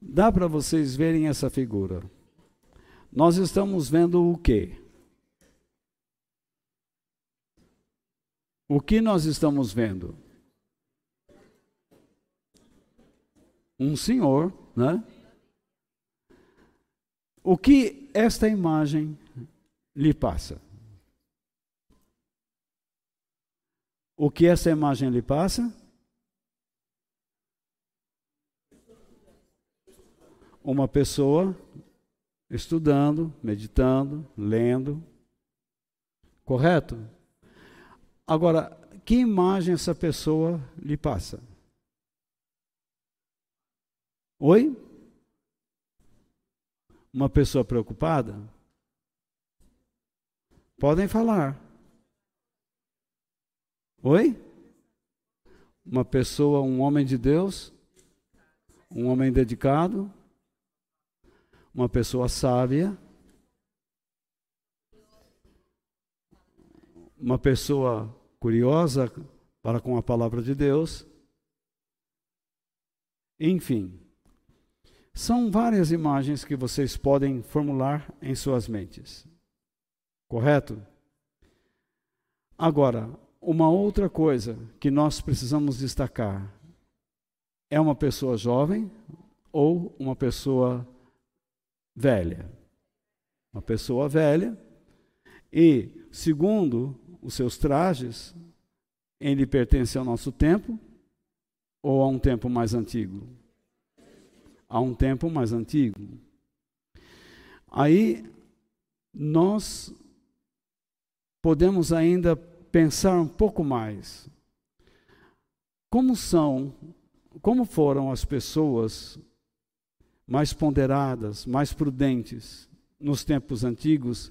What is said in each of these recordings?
Dá para vocês verem essa figura. Nós estamos vendo o quê? O que nós estamos vendo? Um senhor, né? O que esta imagem lhe passa? O que essa imagem lhe passa? Uma pessoa estudando, meditando, lendo. Correto? Agora, que imagem essa pessoa lhe passa? Oi? Uma pessoa preocupada? Podem falar. Oi? Uma pessoa, um homem de Deus? Um homem dedicado? Uma pessoa sábia? Uma pessoa curiosa para com a palavra de Deus. Enfim, são várias imagens que vocês podem formular em suas mentes. Correto? Agora, uma outra coisa que nós precisamos destacar é uma pessoa jovem ou uma pessoa velha. Uma pessoa velha e, segundo os seus trajes, ele pertence ao nosso tempo ou a um tempo mais antigo? A um tempo mais antigo. Aí nós podemos ainda pensar um pouco mais. Como são, como foram as pessoas mais ponderadas, mais prudentes nos tempos antigos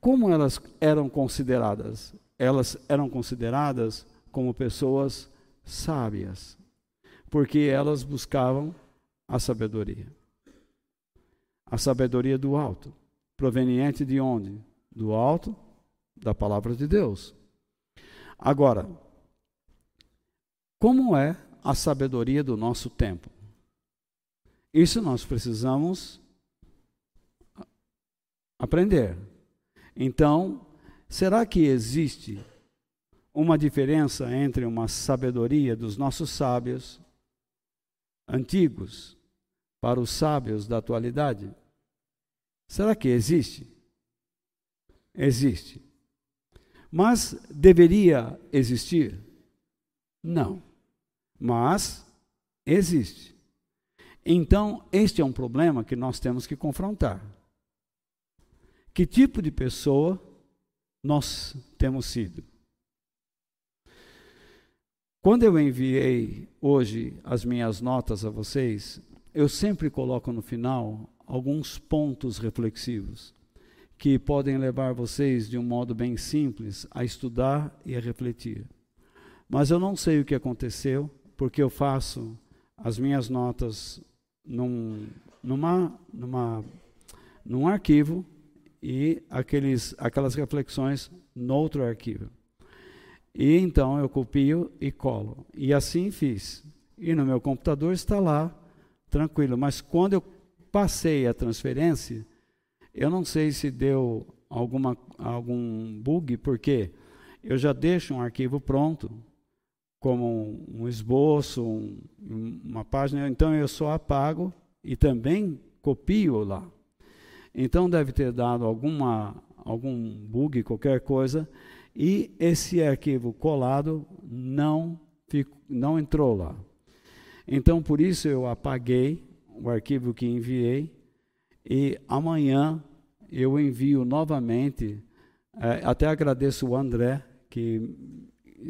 como elas eram consideradas? Elas eram consideradas como pessoas sábias, porque elas buscavam a sabedoria. A sabedoria do alto, proveniente de onde? Do alto da palavra de Deus. Agora, como é a sabedoria do nosso tempo? Isso nós precisamos aprender. Então, será que existe uma diferença entre uma sabedoria dos nossos sábios antigos para os sábios da atualidade? Será que existe? Existe. Mas deveria existir? Não. Mas existe. Então, este é um problema que nós temos que confrontar. Que tipo de pessoa nós temos sido? Quando eu enviei hoje as minhas notas a vocês, eu sempre coloco no final alguns pontos reflexivos que podem levar vocês de um modo bem simples a estudar e a refletir. Mas eu não sei o que aconteceu, porque eu faço as minhas notas num, numa, numa, num arquivo e aqueles, aquelas reflexões no outro arquivo. E então eu copio e colo. E assim fiz. E no meu computador está lá, tranquilo. Mas quando eu passei a transferência, eu não sei se deu alguma, algum bug, porque eu já deixo um arquivo pronto, como um, esboço, um, uma página, então eu só apago e também copio lá. Então deve ter dado alguma, algum bug, qualquer coisa, e esse arquivo colado não, fico, não entrou lá. Então por isso eu apaguei o arquivo que enviei e amanhã eu envio novamente. É, até agradeço o André que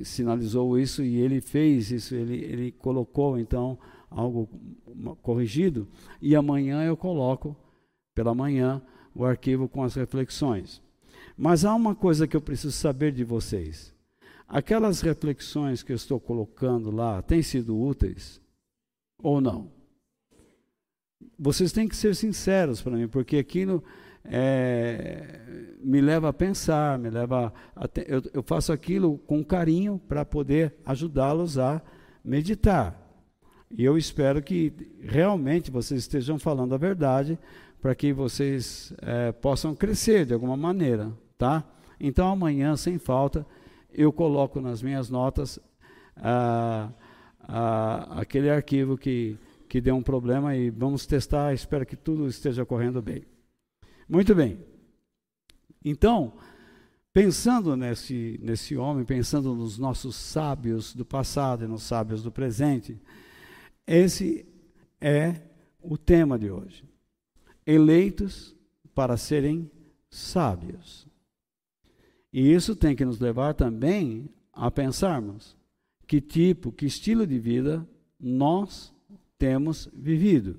sinalizou isso e ele fez isso, ele, ele colocou então algo corrigido e amanhã eu coloco pela manhã o arquivo com as reflexões. Mas há uma coisa que eu preciso saber de vocês. Aquelas reflexões que eu estou colocando lá têm sido úteis ou não? Vocês têm que ser sinceros para mim, porque aquilo é, me leva a pensar, me leva a, eu, eu faço aquilo com carinho para poder ajudá-los a meditar. E eu espero que realmente vocês estejam falando a verdade para que vocês é, possam crescer de alguma maneira, tá? Então amanhã, sem falta, eu coloco nas minhas notas ah, ah, aquele arquivo que, que deu um problema e vamos testar. Espero que tudo esteja correndo bem. Muito bem. Então, pensando nesse, nesse homem, pensando nos nossos sábios do passado e nos sábios do presente, esse é o tema de hoje. Eleitos para serem sábios. E isso tem que nos levar também a pensarmos que tipo, que estilo de vida nós temos vivido,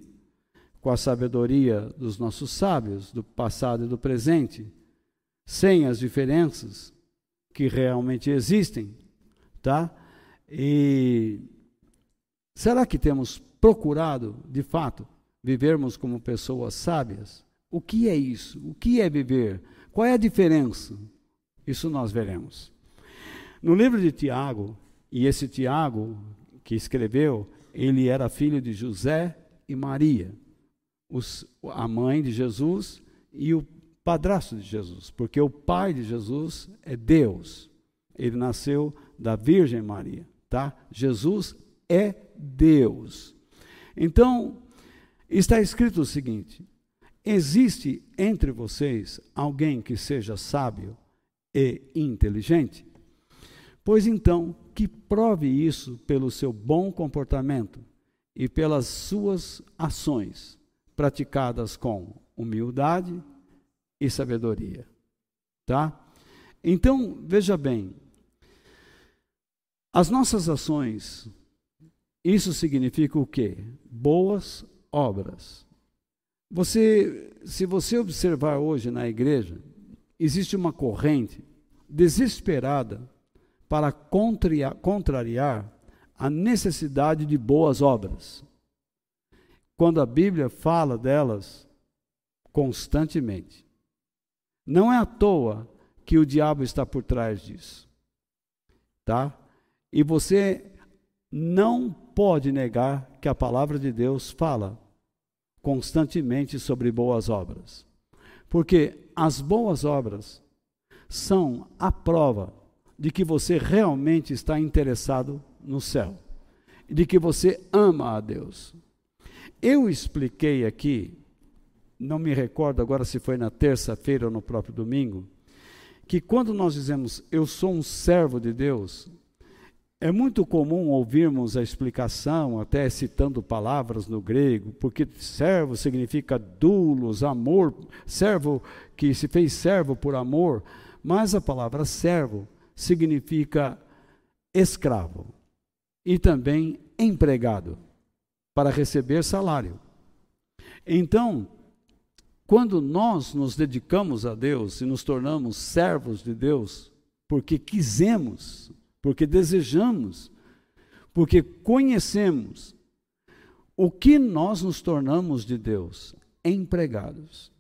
com a sabedoria dos nossos sábios do passado e do presente, sem as diferenças que realmente existem, tá? E Será que temos procurado, de fato, vivermos como pessoas sábias? O que é isso? O que é viver? Qual é a diferença? Isso nós veremos. No livro de Tiago, e esse Tiago que escreveu, ele era filho de José e Maria, os, a mãe de Jesus e o padrasto de Jesus, porque o pai de Jesus é Deus. Ele nasceu da Virgem Maria, tá? Jesus é Deus. Então, está escrito o seguinte: existe entre vocês alguém que seja sábio e inteligente? Pois então, que prove isso pelo seu bom comportamento e pelas suas ações, praticadas com humildade e sabedoria. Tá? Então, veja bem, as nossas ações isso significa o quê? Boas obras. Você, se você observar hoje na igreja, existe uma corrente desesperada para contrariar, contrariar a necessidade de boas obras. Quando a Bíblia fala delas constantemente. Não é à toa que o diabo está por trás disso. Tá? E você não pode negar que a palavra de Deus fala constantemente sobre boas obras. Porque as boas obras são a prova de que você realmente está interessado no céu, de que você ama a Deus. Eu expliquei aqui, não me recordo agora se foi na terça-feira ou no próprio domingo, que quando nós dizemos eu sou um servo de Deus, é muito comum ouvirmos a explicação, até citando palavras no grego, porque servo significa dulos, amor, servo que se fez servo por amor, mas a palavra servo significa escravo e também empregado para receber salário. Então, quando nós nos dedicamos a Deus e nos tornamos servos de Deus, porque quisemos, porque desejamos, porque conhecemos o que nós nos tornamos de Deus, empregados.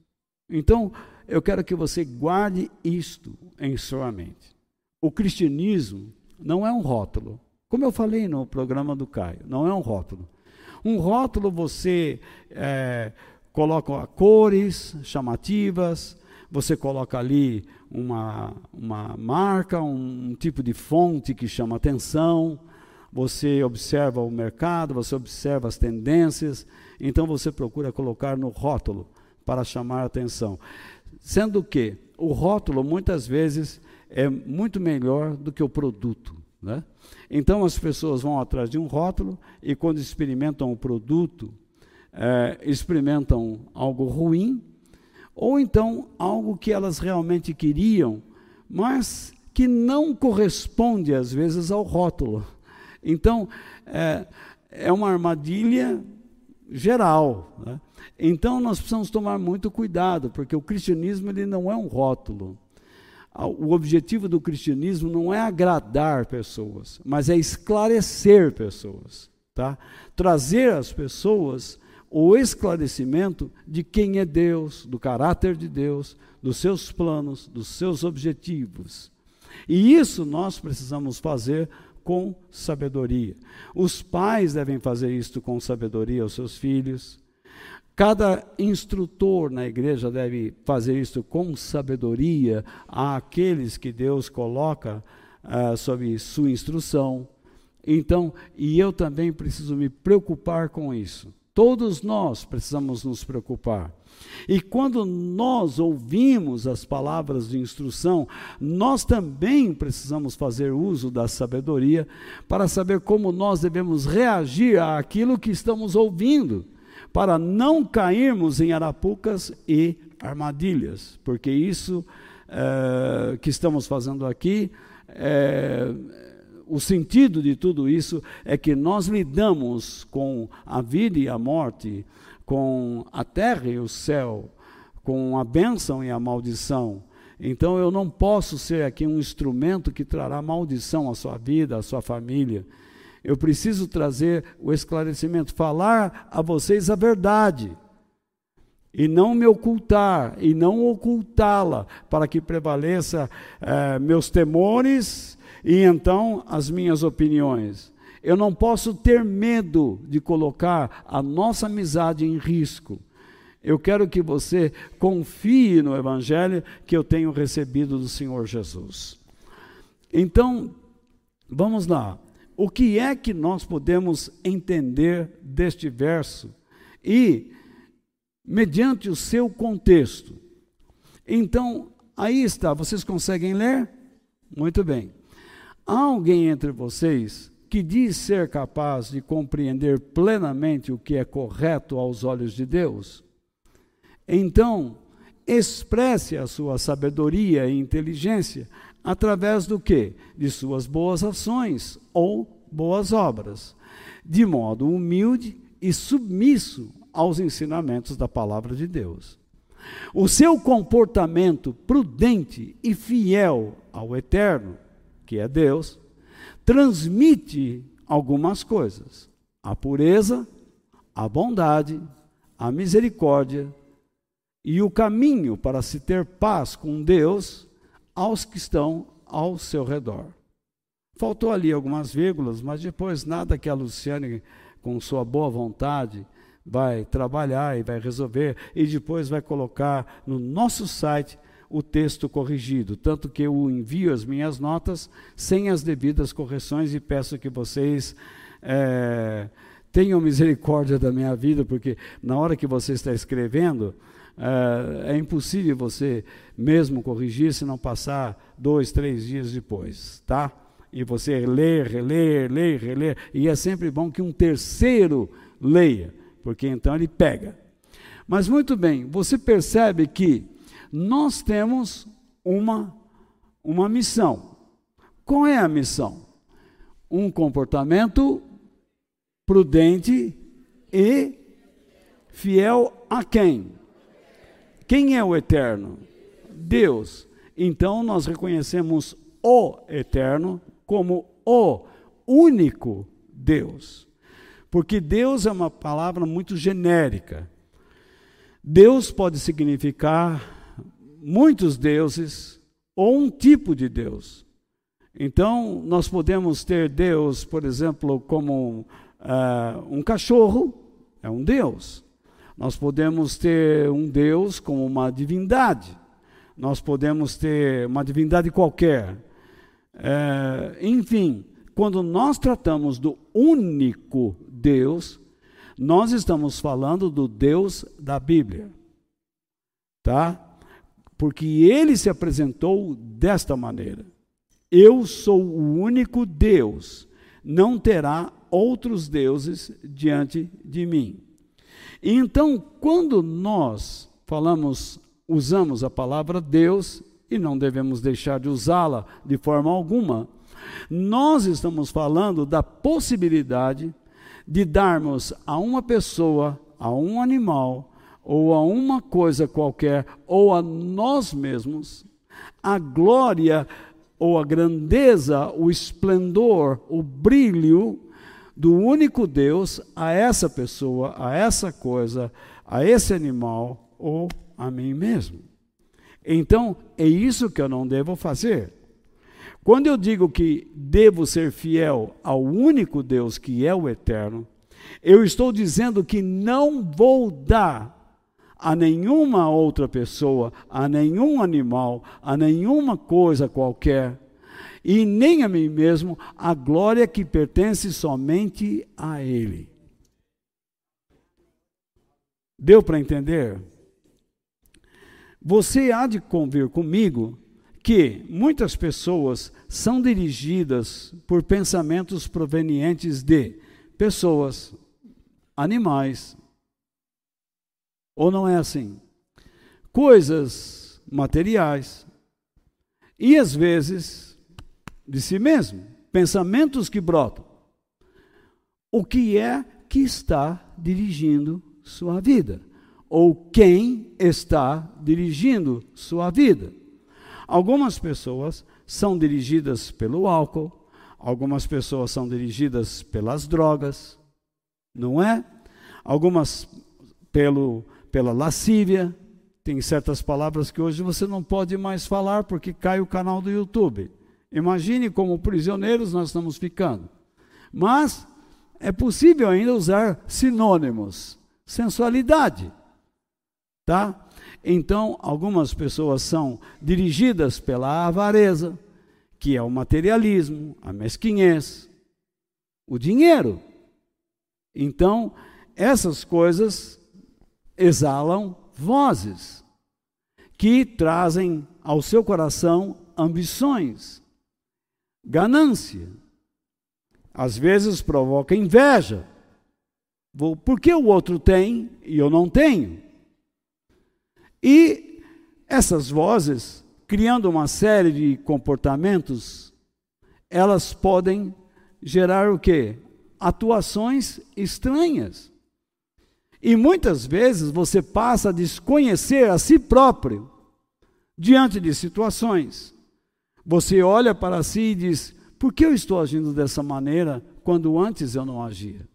Então, eu quero que você guarde isto em sua mente. O cristianismo não é um rótulo, como eu falei no programa do Caio, não é um rótulo. Um rótulo você é, coloca cores chamativas, você coloca ali uma, uma marca, um, um tipo de fonte que chama atenção, você observa o mercado, você observa as tendências, então você procura colocar no rótulo para chamar atenção. Sendo que o rótulo muitas vezes é muito melhor do que o produto. Né? Então as pessoas vão atrás de um rótulo e quando experimentam o produto, é, experimentam algo ruim, ou então algo que elas realmente queriam, mas que não corresponde às vezes ao rótulo. Então, é, é uma armadilha geral. Né? Então, nós precisamos tomar muito cuidado, porque o cristianismo ele não é um rótulo. O objetivo do cristianismo não é agradar pessoas, mas é esclarecer pessoas, tá? Trazer as pessoas o esclarecimento de quem é Deus, do caráter de Deus, dos seus planos, dos seus objetivos. E isso nós precisamos fazer com sabedoria. Os pais devem fazer isto com sabedoria aos seus filhos. Cada instrutor na igreja deve fazer isto com sabedoria àqueles que Deus coloca uh, sob sua instrução. Então, e eu também preciso me preocupar com isso. Todos nós precisamos nos preocupar. E quando nós ouvimos as palavras de instrução, nós também precisamos fazer uso da sabedoria para saber como nós devemos reagir àquilo que estamos ouvindo, para não cairmos em arapucas e armadilhas, porque isso é, que estamos fazendo aqui é, o sentido de tudo isso é que nós lidamos com a vida e a morte, com a terra e o céu, com a bênção e a maldição. Então eu não posso ser aqui um instrumento que trará maldição à sua vida, à sua família. Eu preciso trazer o esclarecimento, falar a vocês a verdade e não me ocultar e não ocultá-la para que prevaleça eh, meus temores e então as minhas opiniões. Eu não posso ter medo de colocar a nossa amizade em risco. Eu quero que você confie no Evangelho que eu tenho recebido do Senhor Jesus. Então, vamos lá. O que é que nós podemos entender deste verso? E, mediante o seu contexto. Então, aí está, vocês conseguem ler? Muito bem. Há alguém entre vocês que diz ser capaz de compreender plenamente o que é correto aos olhos de Deus? Então, expresse a sua sabedoria e inteligência através do que? De suas boas ações ou boas obras, de modo humilde e submisso aos ensinamentos da palavra de Deus. O seu comportamento prudente e fiel ao eterno que é Deus, transmite algumas coisas: a pureza, a bondade, a misericórdia e o caminho para se ter paz com Deus aos que estão ao seu redor. Faltou ali algumas vírgulas, mas depois nada que a Luciane, com sua boa vontade, vai trabalhar e vai resolver, e depois vai colocar no nosso site o texto corrigido, tanto que eu envio as minhas notas sem as devidas correções e peço que vocês é, tenham misericórdia da minha vida, porque na hora que você está escrevendo, é, é impossível você mesmo corrigir se não passar dois, três dias depois, tá? E você ler, reler, ler, reler, e é sempre bom que um terceiro leia, porque então ele pega. Mas muito bem, você percebe que nós temos uma, uma missão. Qual é a missão? Um comportamento prudente e fiel a quem? Quem é o eterno? Deus. Então nós reconhecemos o eterno como o único Deus. Porque Deus é uma palavra muito genérica. Deus pode significar muitos deuses ou um tipo de Deus. Então, nós podemos ter Deus, por exemplo, como uh, um cachorro, é um Deus. Nós podemos ter um Deus como uma divindade. Nós podemos ter uma divindade qualquer. Uh, enfim, quando nós tratamos do único Deus, nós estamos falando do Deus da Bíblia. Tá? porque ele se apresentou desta maneira: Eu sou o único Deus, não terá outros deuses diante de mim. E então, quando nós falamos, usamos a palavra Deus, e não devemos deixar de usá-la de forma alguma, nós estamos falando da possibilidade de darmos a uma pessoa, a um animal, ou a uma coisa qualquer, ou a nós mesmos, a glória ou a grandeza, o esplendor, o brilho do único Deus a essa pessoa, a essa coisa, a esse animal ou a mim mesmo. Então, é isso que eu não devo fazer. Quando eu digo que devo ser fiel ao único Deus que é o eterno, eu estou dizendo que não vou dar a nenhuma outra pessoa, a nenhum animal, a nenhuma coisa qualquer, e nem a mim mesmo, a glória que pertence somente a Ele. Deu para entender? Você há de convir comigo que muitas pessoas são dirigidas por pensamentos provenientes de pessoas, animais. Ou não é assim? Coisas materiais. E às vezes de si mesmo, pensamentos que brotam. O que é que está dirigindo sua vida? Ou quem está dirigindo sua vida? Algumas pessoas são dirigidas pelo álcool, algumas pessoas são dirigidas pelas drogas, não é? Algumas pelo, pela lascívia. Tem certas palavras que hoje você não pode mais falar porque cai o canal do YouTube. Imagine como prisioneiros nós estamos ficando. Mas é possível ainda usar sinônimos. Sensualidade. Tá? Então, algumas pessoas são dirigidas pela avareza, que é o materialismo, a mesquinhez, o dinheiro. Então, essas coisas exalam vozes que trazem ao seu coração ambições, ganância. Às vezes provoca inveja. Por que o outro tem e eu não tenho? E essas vozes, criando uma série de comportamentos, elas podem gerar o quê? Atuações estranhas. E muitas vezes você passa a desconhecer a si próprio diante de situações. Você olha para si e diz: por que eu estou agindo dessa maneira quando antes eu não agia?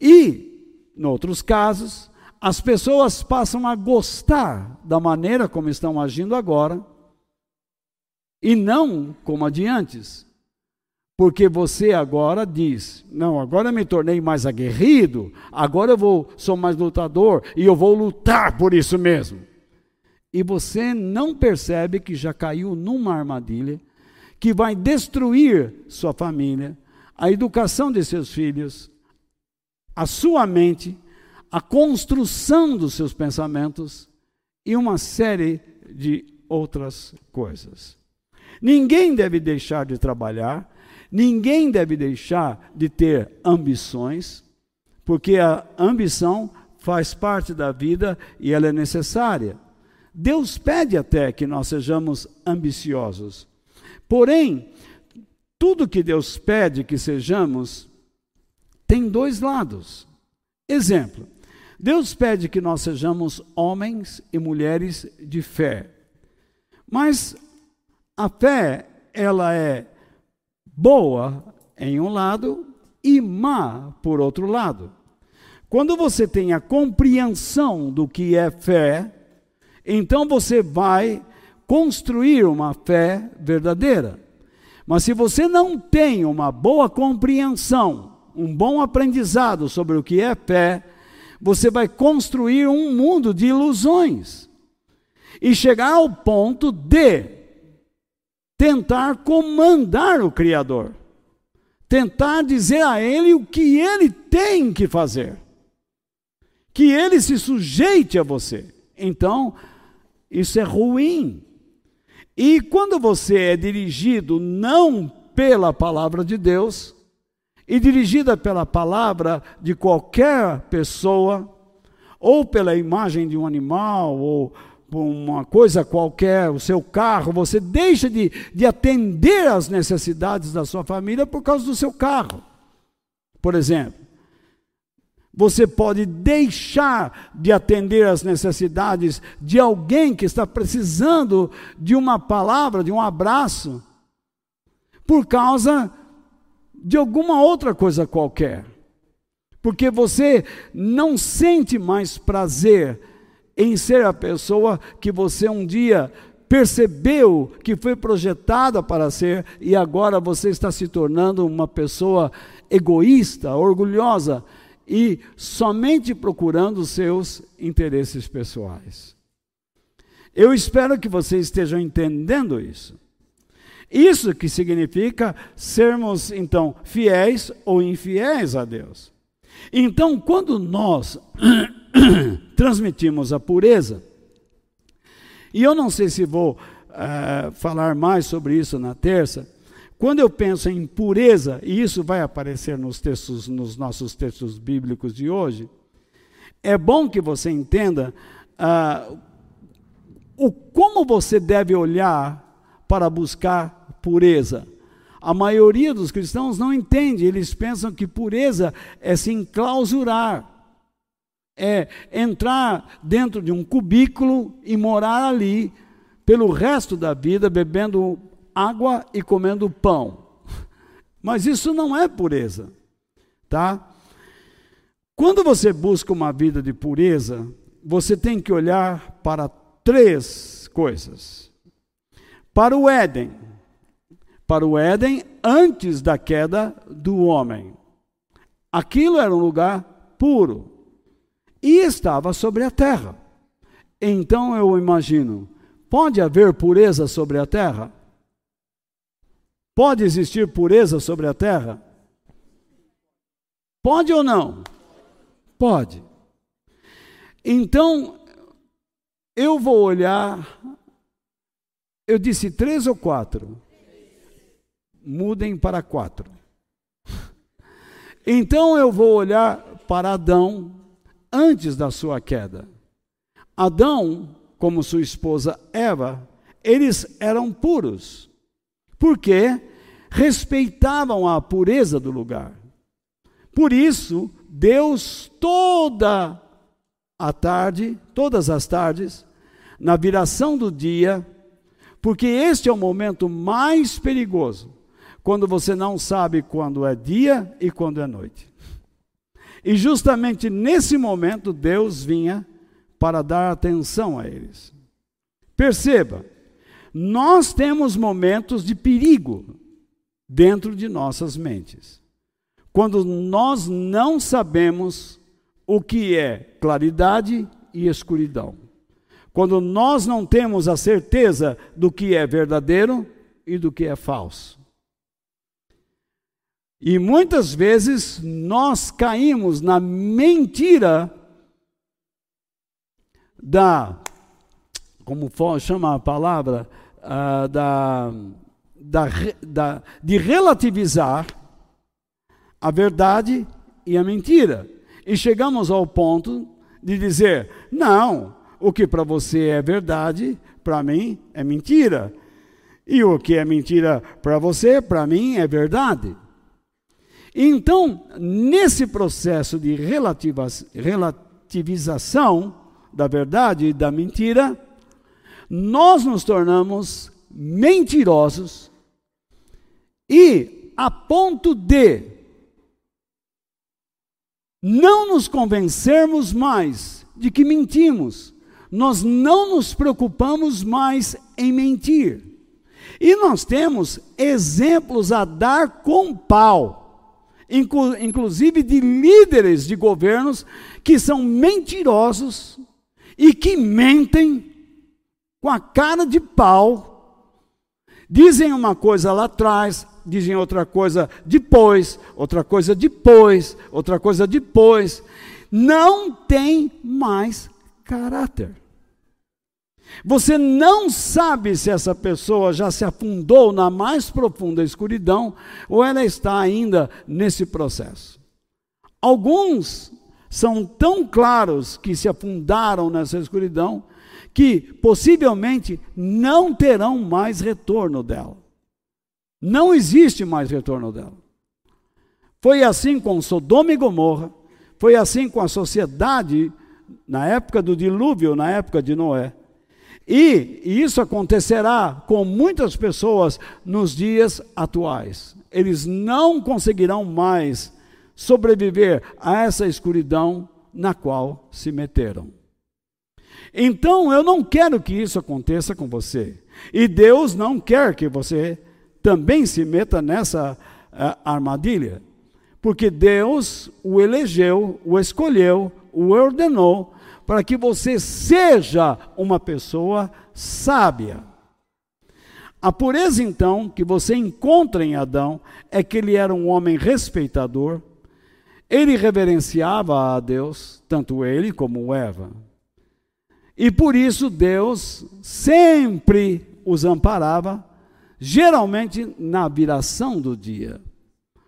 E, em outros casos, as pessoas passam a gostar da maneira como estão agindo agora e não como a de antes. Porque você agora diz: "Não, agora eu me tornei mais aguerrido, agora eu vou sou mais lutador e eu vou lutar por isso mesmo". E você não percebe que já caiu numa armadilha que vai destruir sua família, a educação de seus filhos, a sua mente a construção dos seus pensamentos e uma série de outras coisas. Ninguém deve deixar de trabalhar, ninguém deve deixar de ter ambições, porque a ambição faz parte da vida e ela é necessária. Deus pede até que nós sejamos ambiciosos. Porém, tudo que Deus pede que sejamos tem dois lados. Exemplo: Deus pede que nós sejamos homens e mulheres de fé. Mas a fé, ela é boa em um lado e má por outro lado. Quando você tem a compreensão do que é fé, então você vai construir uma fé verdadeira. Mas se você não tem uma boa compreensão, um bom aprendizado sobre o que é fé, você vai construir um mundo de ilusões e chegar ao ponto de tentar comandar o Criador, tentar dizer a Ele o que Ele tem que fazer, que Ele se sujeite a você. Então, isso é ruim. E quando você é dirigido não pela palavra de Deus, e dirigida pela palavra de qualquer pessoa, ou pela imagem de um animal, ou uma coisa qualquer, o seu carro, você deixa de, de atender às necessidades da sua família por causa do seu carro. Por exemplo, você pode deixar de atender às necessidades de alguém que está precisando de uma palavra, de um abraço, por causa de alguma outra coisa qualquer. Porque você não sente mais prazer em ser a pessoa que você um dia percebeu que foi projetada para ser e agora você está se tornando uma pessoa egoísta, orgulhosa e somente procurando os seus interesses pessoais. Eu espero que vocês estejam entendendo isso. Isso que significa sermos, então, fiéis ou infiéis a Deus. Então, quando nós transmitimos a pureza, e eu não sei se vou uh, falar mais sobre isso na terça, quando eu penso em pureza, e isso vai aparecer nos textos, nos nossos textos bíblicos de hoje, é bom que você entenda uh, o como você deve olhar para buscar pureza. A maioria dos cristãos não entende, eles pensam que pureza é se enclausurar, é entrar dentro de um cubículo e morar ali pelo resto da vida, bebendo água e comendo pão. Mas isso não é pureza, tá? Quando você busca uma vida de pureza, você tem que olhar para três coisas. Para o Éden, para o Éden antes da queda do homem. Aquilo era um lugar puro e estava sobre a terra. Então eu imagino, pode haver pureza sobre a terra? Pode existir pureza sobre a terra? Pode ou não? Pode. Então, eu vou olhar. Eu disse três ou quatro? Mudem para quatro. Então eu vou olhar para Adão antes da sua queda. Adão, como sua esposa Eva, eles eram puros, porque respeitavam a pureza do lugar. Por isso, Deus toda a tarde, todas as tardes, na viração do dia, porque este é o momento mais perigoso, quando você não sabe quando é dia e quando é noite. E justamente nesse momento Deus vinha para dar atenção a eles. Perceba, nós temos momentos de perigo dentro de nossas mentes. Quando nós não sabemos o que é claridade e escuridão quando nós não temos a certeza do que é verdadeiro e do que é falso. E muitas vezes nós caímos na mentira da, como chama a palavra, uh, da, da, da, de relativizar a verdade e a mentira. E chegamos ao ponto de dizer: não, o que para você é verdade, para mim é mentira. E o que é mentira para você, para mim é verdade. Então, nesse processo de relativização da verdade e da mentira, nós nos tornamos mentirosos e a ponto de não nos convencermos mais de que mentimos nós não nos preocupamos mais em mentir. E nós temos exemplos a dar com pau, inclusive de líderes de governos que são mentirosos e que mentem com a cara de pau. Dizem uma coisa lá atrás, dizem outra coisa depois, outra coisa depois, outra coisa depois. Não tem mais caráter. Você não sabe se essa pessoa já se afundou na mais profunda escuridão ou ela está ainda nesse processo. Alguns são tão claros que se afundaram nessa escuridão que possivelmente não terão mais retorno dela. Não existe mais retorno dela. Foi assim com Sodoma e Gomorra, foi assim com a sociedade na época do dilúvio, na época de Noé. E isso acontecerá com muitas pessoas nos dias atuais. Eles não conseguirão mais sobreviver a essa escuridão na qual se meteram. Então eu não quero que isso aconteça com você. E Deus não quer que você também se meta nessa uh, armadilha. Porque Deus o elegeu, o escolheu, o ordenou para que você seja uma pessoa sábia. A pureza, então, que você encontra em Adão é que ele era um homem respeitador, ele reverenciava a Deus, tanto ele como Eva. E por isso Deus sempre os amparava, geralmente na viração do dia.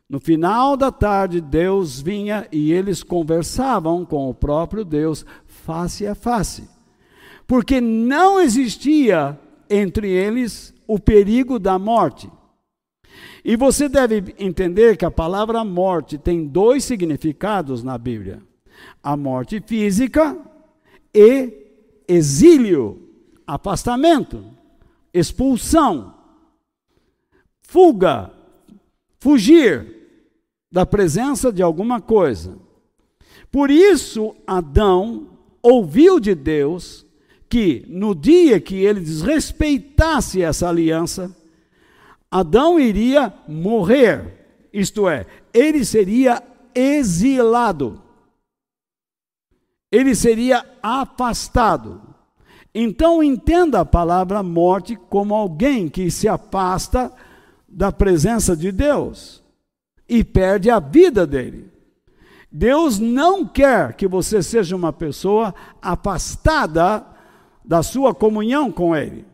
No final da tarde, Deus vinha e eles conversavam com o próprio Deus, face a face. Porque não existia entre eles o perigo da morte. E você deve entender que a palavra morte tem dois significados na Bíblia: a morte física e exílio, afastamento, expulsão, fuga, fugir da presença de alguma coisa. Por isso, Adão ouviu de Deus que no dia que ele desrespeitasse essa aliança, Adão iria morrer, isto é, ele seria exilado, ele seria afastado. Então entenda a palavra morte como alguém que se afasta da presença de Deus e perde a vida dele. Deus não quer que você seja uma pessoa afastada da sua comunhão com Ele.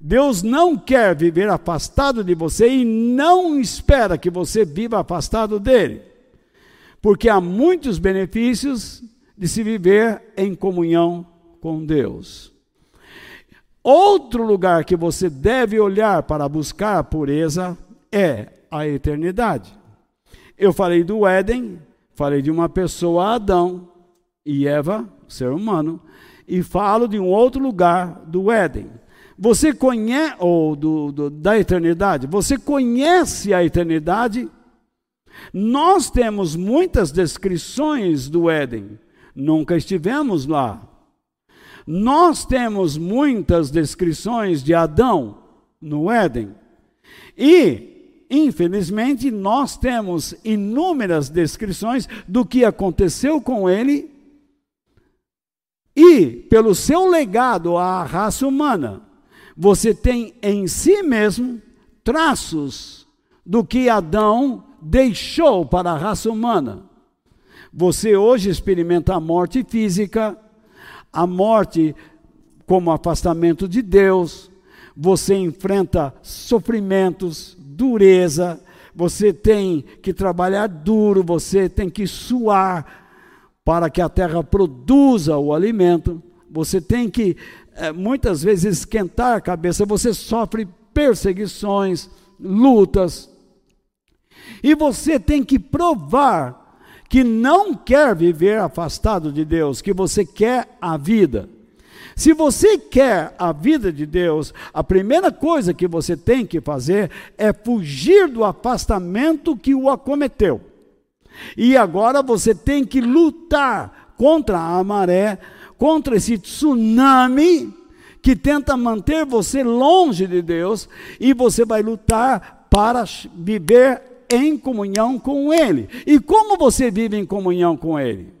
Deus não quer viver afastado de você e não espera que você viva afastado dele. Porque há muitos benefícios de se viver em comunhão com Deus. Outro lugar que você deve olhar para buscar a pureza é a eternidade. Eu falei do Éden, falei de uma pessoa, Adão e Eva, ser humano, e falo de um outro lugar do Éden. Você conhece, ou do, do, da eternidade, você conhece a eternidade? Nós temos muitas descrições do Éden, nunca estivemos lá. Nós temos muitas descrições de Adão no Éden. E Infelizmente, nós temos inúmeras descrições do que aconteceu com ele e, pelo seu legado à raça humana, você tem em si mesmo traços do que Adão deixou para a raça humana. Você hoje experimenta a morte física, a morte como afastamento de Deus, você enfrenta sofrimentos, dureza, você tem que trabalhar duro, você tem que suar para que a terra produza o alimento, você tem que é, muitas vezes esquentar a cabeça, você sofre perseguições, lutas, e você tem que provar que não quer viver afastado de Deus, que você quer a vida. Se você quer a vida de Deus, a primeira coisa que você tem que fazer é fugir do afastamento que o acometeu. E agora você tem que lutar contra a maré, contra esse tsunami que tenta manter você longe de Deus, e você vai lutar para viver em comunhão com Ele. E como você vive em comunhão com Ele?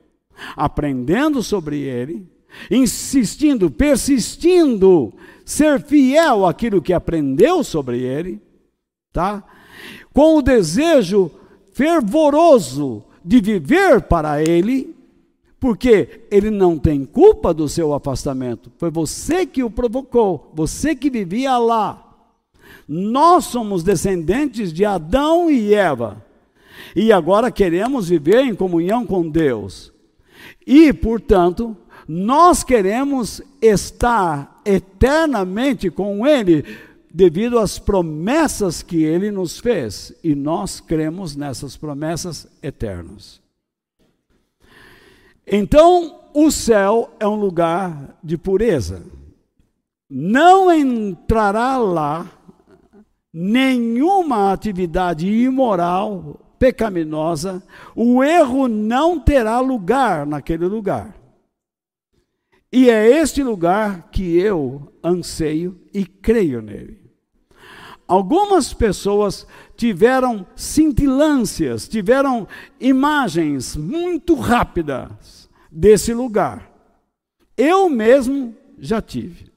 Aprendendo sobre Ele, insistindo, persistindo, ser fiel àquilo que aprendeu sobre ele, tá? Com o desejo fervoroso de viver para ele, porque ele não tem culpa do seu afastamento, foi você que o provocou, você que vivia lá. Nós somos descendentes de Adão e Eva, e agora queremos viver em comunhão com Deus. E, portanto, nós queremos estar eternamente com Ele devido às promessas que Ele nos fez e nós cremos nessas promessas eternas. Então, o céu é um lugar de pureza. Não entrará lá nenhuma atividade imoral, pecaminosa, o erro não terá lugar naquele lugar. E é este lugar que eu anseio e creio nele. Algumas pessoas tiveram cintilâncias, tiveram imagens muito rápidas desse lugar. Eu mesmo já tive.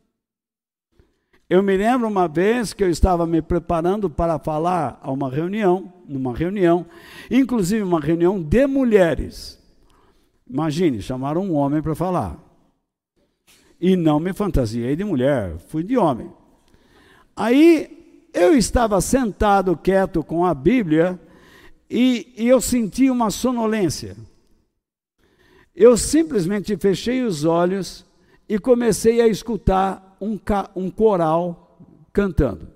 Eu me lembro uma vez que eu estava me preparando para falar a uma reunião, numa reunião, inclusive uma reunião de mulheres. Imagine, chamaram um homem para falar. E não me fantasiei de mulher, fui de homem. Aí eu estava sentado quieto com a Bíblia e, e eu senti uma sonolência. Eu simplesmente fechei os olhos e comecei a escutar um, um coral cantando.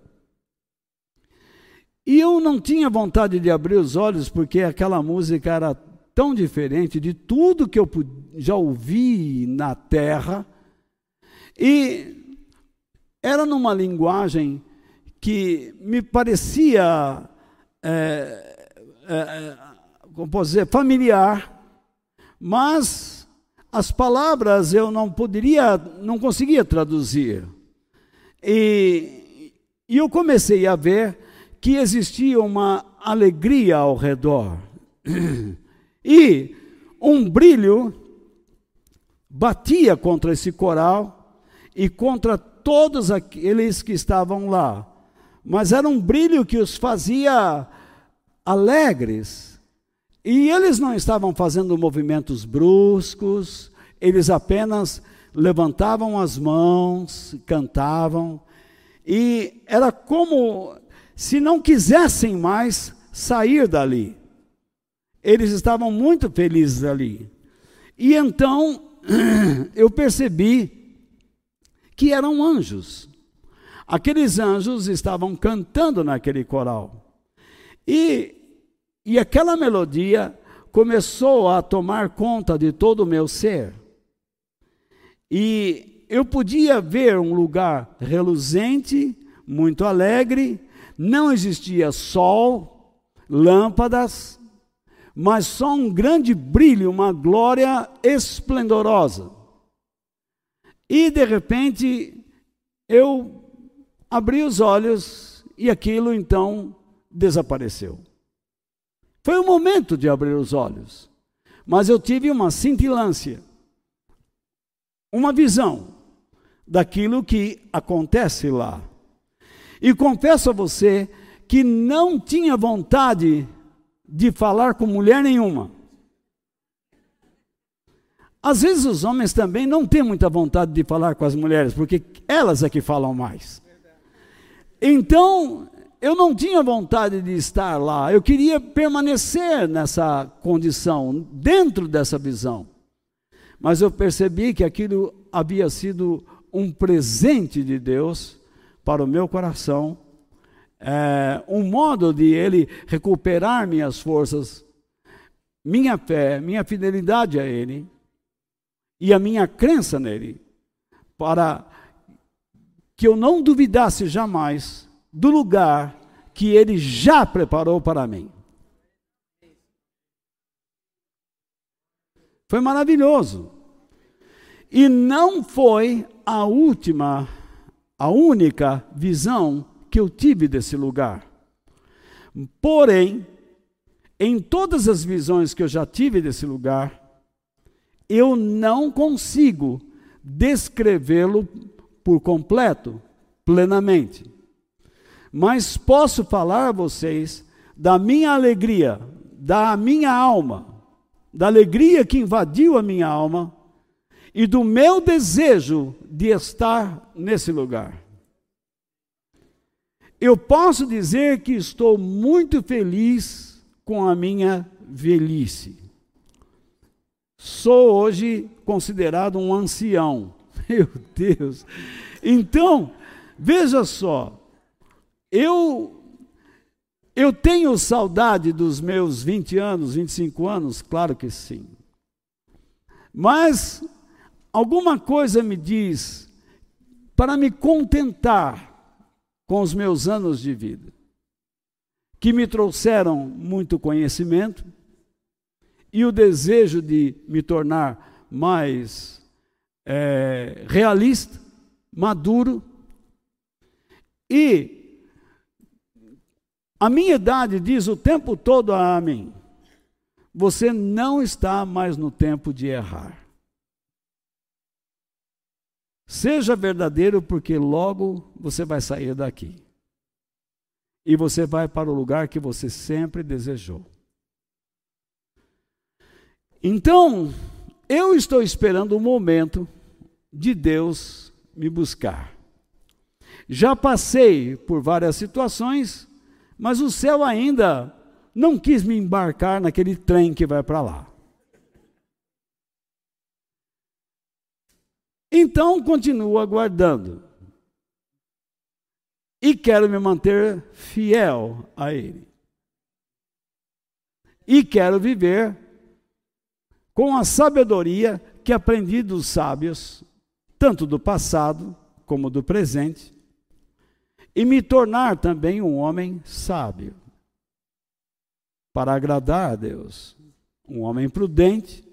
E eu não tinha vontade de abrir os olhos porque aquela música era tão diferente de tudo que eu já ouvi na terra. E era numa linguagem que me parecia, é, é, como posso dizer, familiar, mas as palavras eu não poderia, não conseguia traduzir. E, e eu comecei a ver que existia uma alegria ao redor. E um brilho batia contra esse coral e contra todos aqueles que estavam lá. Mas era um brilho que os fazia alegres, e eles não estavam fazendo movimentos bruscos, eles apenas levantavam as mãos, cantavam, e era como se não quisessem mais sair dali. Eles estavam muito felizes ali. E então eu percebi que eram anjos. Aqueles anjos estavam cantando naquele coral. E e aquela melodia começou a tomar conta de todo o meu ser. E eu podia ver um lugar reluzente, muito alegre, não existia sol, lâmpadas, mas só um grande brilho, uma glória esplendorosa. E de repente eu abri os olhos e aquilo então desapareceu. Foi o momento de abrir os olhos. Mas eu tive uma cintilância, uma visão daquilo que acontece lá. E confesso a você que não tinha vontade de falar com mulher nenhuma. Às vezes os homens também não têm muita vontade de falar com as mulheres, porque elas é que falam mais. Então, eu não tinha vontade de estar lá, eu queria permanecer nessa condição, dentro dessa visão. Mas eu percebi que aquilo havia sido um presente de Deus para o meu coração, é, um modo de Ele recuperar minhas forças, minha fé, minha fidelidade a Ele e a minha crença nele, para que eu não duvidasse jamais do lugar que ele já preparou para mim. Foi maravilhoso. E não foi a última, a única visão que eu tive desse lugar. Porém, em todas as visões que eu já tive desse lugar, eu não consigo descrevê-lo por completo, plenamente mas posso falar a vocês da minha alegria, da minha alma, da alegria que invadiu a minha alma e do meu desejo de estar nesse lugar. Eu posso dizer que estou muito feliz com a minha velhice. Sou hoje considerado um ancião. Meu Deus. Então, veja só, eu eu tenho saudade dos meus 20 anos, 25 anos? Claro que sim. Mas alguma coisa me diz para me contentar com os meus anos de vida, que me trouxeram muito conhecimento e o desejo de me tornar mais é, realista, maduro. E a minha idade diz o tempo todo a mim: você não está mais no tempo de errar. Seja verdadeiro, porque logo você vai sair daqui. E você vai para o lugar que você sempre desejou. Então, eu estou esperando o momento de Deus me buscar. Já passei por várias situações, mas o céu ainda não quis me embarcar naquele trem que vai para lá. Então continuo aguardando. E quero me manter fiel a Ele. E quero viver com a sabedoria que aprendi dos sábios, tanto do passado como do presente, e me tornar também um homem sábio, para agradar a Deus, um homem prudente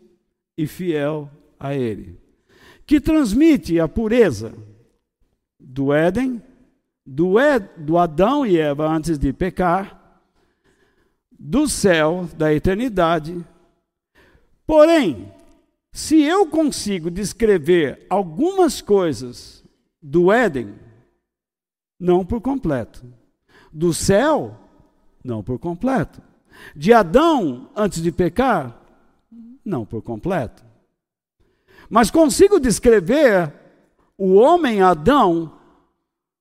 e fiel a Ele que transmite a pureza do Éden, do, do Adão e Eva antes de pecar, do céu, da eternidade. Porém, se eu consigo descrever algumas coisas do Éden, não por completo. Do céu, não por completo. De Adão antes de pecar, não por completo. Mas consigo descrever o homem Adão,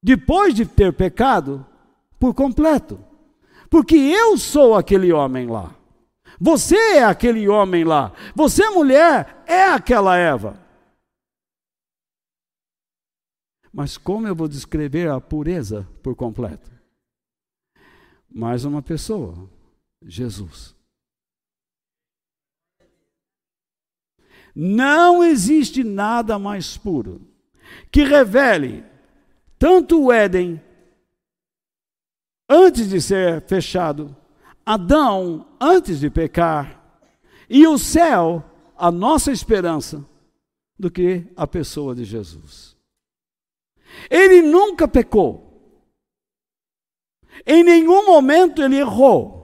depois de ter pecado, por completo. Porque eu sou aquele homem lá. Você é aquele homem lá. Você, mulher, é aquela Eva. Mas como eu vou descrever a pureza por completo? Mais uma pessoa, Jesus. Não existe nada mais puro que revele tanto o Éden antes de ser fechado, Adão antes de pecar, e o céu, a nossa esperança, do que a pessoa de Jesus. Ele nunca pecou. Em nenhum momento ele errou.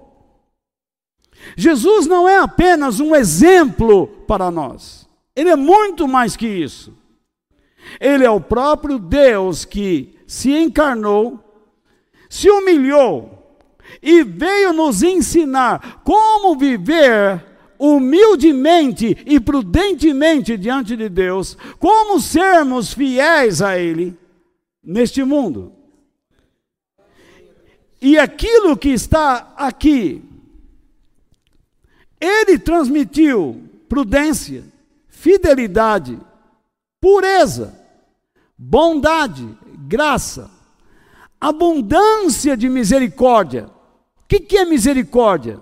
Jesus não é apenas um exemplo para nós, ele é muito mais que isso. Ele é o próprio Deus que se encarnou, se humilhou e veio nos ensinar como viver humildemente e prudentemente diante de Deus, como sermos fiéis a Ele neste mundo. E aquilo que está aqui ele transmitiu prudência, fidelidade, pureza, bondade, graça, abundância de misericórdia. O que, que é misericórdia?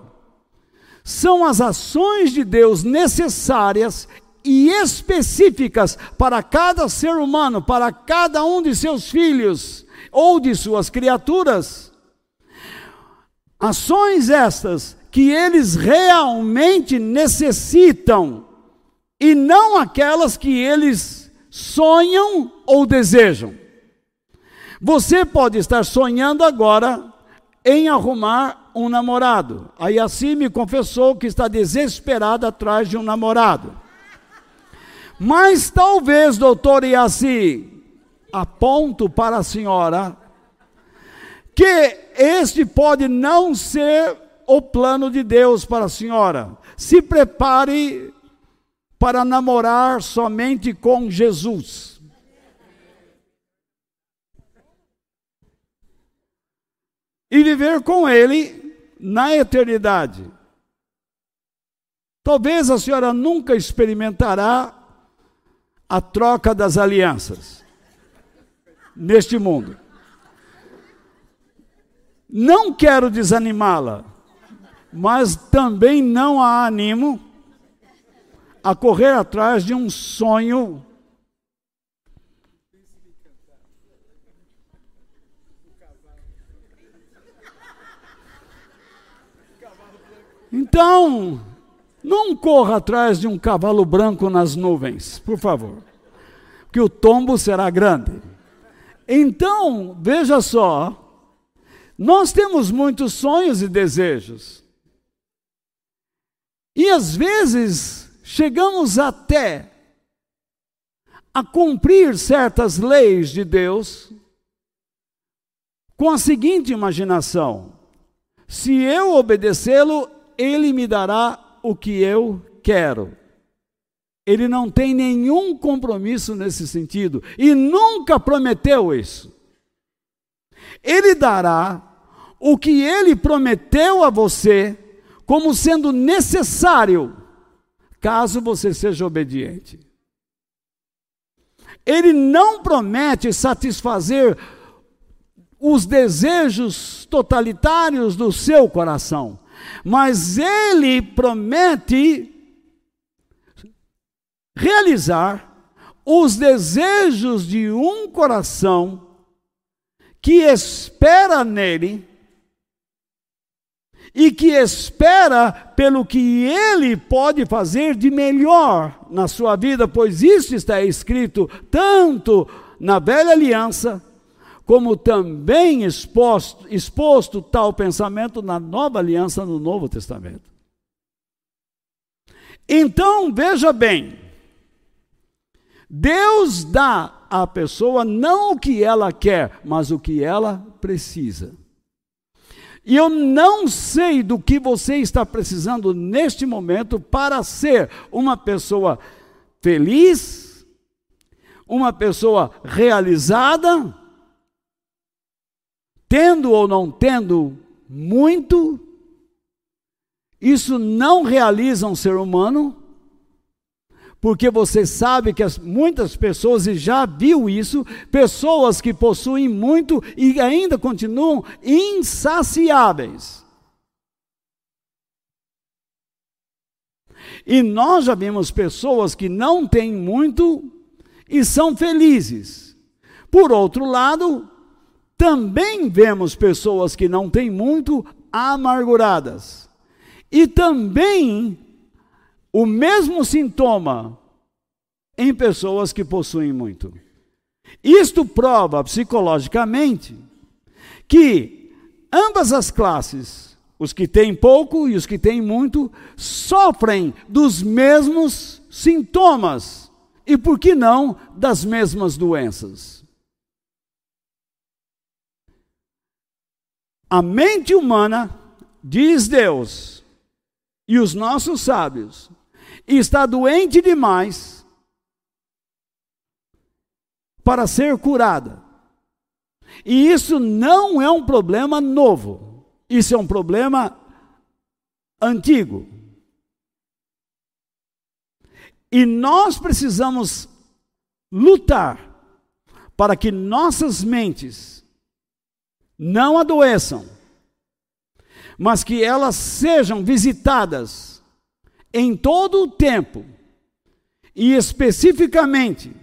São as ações de Deus necessárias e específicas para cada ser humano, para cada um de seus filhos ou de suas criaturas. Ações estas que eles realmente necessitam e não aquelas que eles sonham ou desejam. Você pode estar sonhando agora em arrumar um namorado. A Yassi me confessou que está desesperada atrás de um namorado. Mas talvez, doutor Yassi, aponto para a senhora que este pode não ser o plano de Deus para a senhora. Se prepare para namorar somente com Jesus. E viver com Ele na eternidade. Talvez a senhora nunca experimentará a troca das alianças neste mundo. Não quero desanimá-la, mas também não a animo a correr atrás de um sonho Então, não corra atrás de um cavalo branco nas nuvens, por favor. que o tombo será grande. Então, veja só, nós temos muitos sonhos e desejos. E às vezes chegamos até a cumprir certas leis de Deus com a seguinte imaginação: se eu obedecê-lo, ele me dará o que eu quero. Ele não tem nenhum compromisso nesse sentido e nunca prometeu isso. Ele dará o que ele prometeu a você como sendo necessário, caso você seja obediente. Ele não promete satisfazer os desejos totalitários do seu coração, mas ele promete realizar os desejos de um coração que espera nele e que espera pelo que ele pode fazer de melhor na sua vida, pois isso está escrito tanto na velha aliança, como também exposto, exposto tal pensamento na nova aliança no Novo Testamento. Então, veja bem, Deus dá à pessoa não o que ela quer, mas o que ela precisa. E eu não sei do que você está precisando neste momento para ser uma pessoa feliz, uma pessoa realizada, tendo ou não tendo muito. Isso não realiza um ser humano porque você sabe que as, muitas pessoas, e já viu isso, pessoas que possuem muito e ainda continuam insaciáveis. E nós já vimos pessoas que não têm muito e são felizes. Por outro lado, também vemos pessoas que não têm muito amarguradas. E também o mesmo sintoma em pessoas que possuem muito. Isto prova psicologicamente que ambas as classes, os que têm pouco e os que têm muito, sofrem dos mesmos sintomas e, por que não, das mesmas doenças. A mente humana, diz Deus, e os nossos sábios, está doente demais para ser curada. E isso não é um problema novo, isso é um problema antigo. E nós precisamos lutar para que nossas mentes não adoeçam, mas que elas sejam visitadas em todo o tempo, e especificamente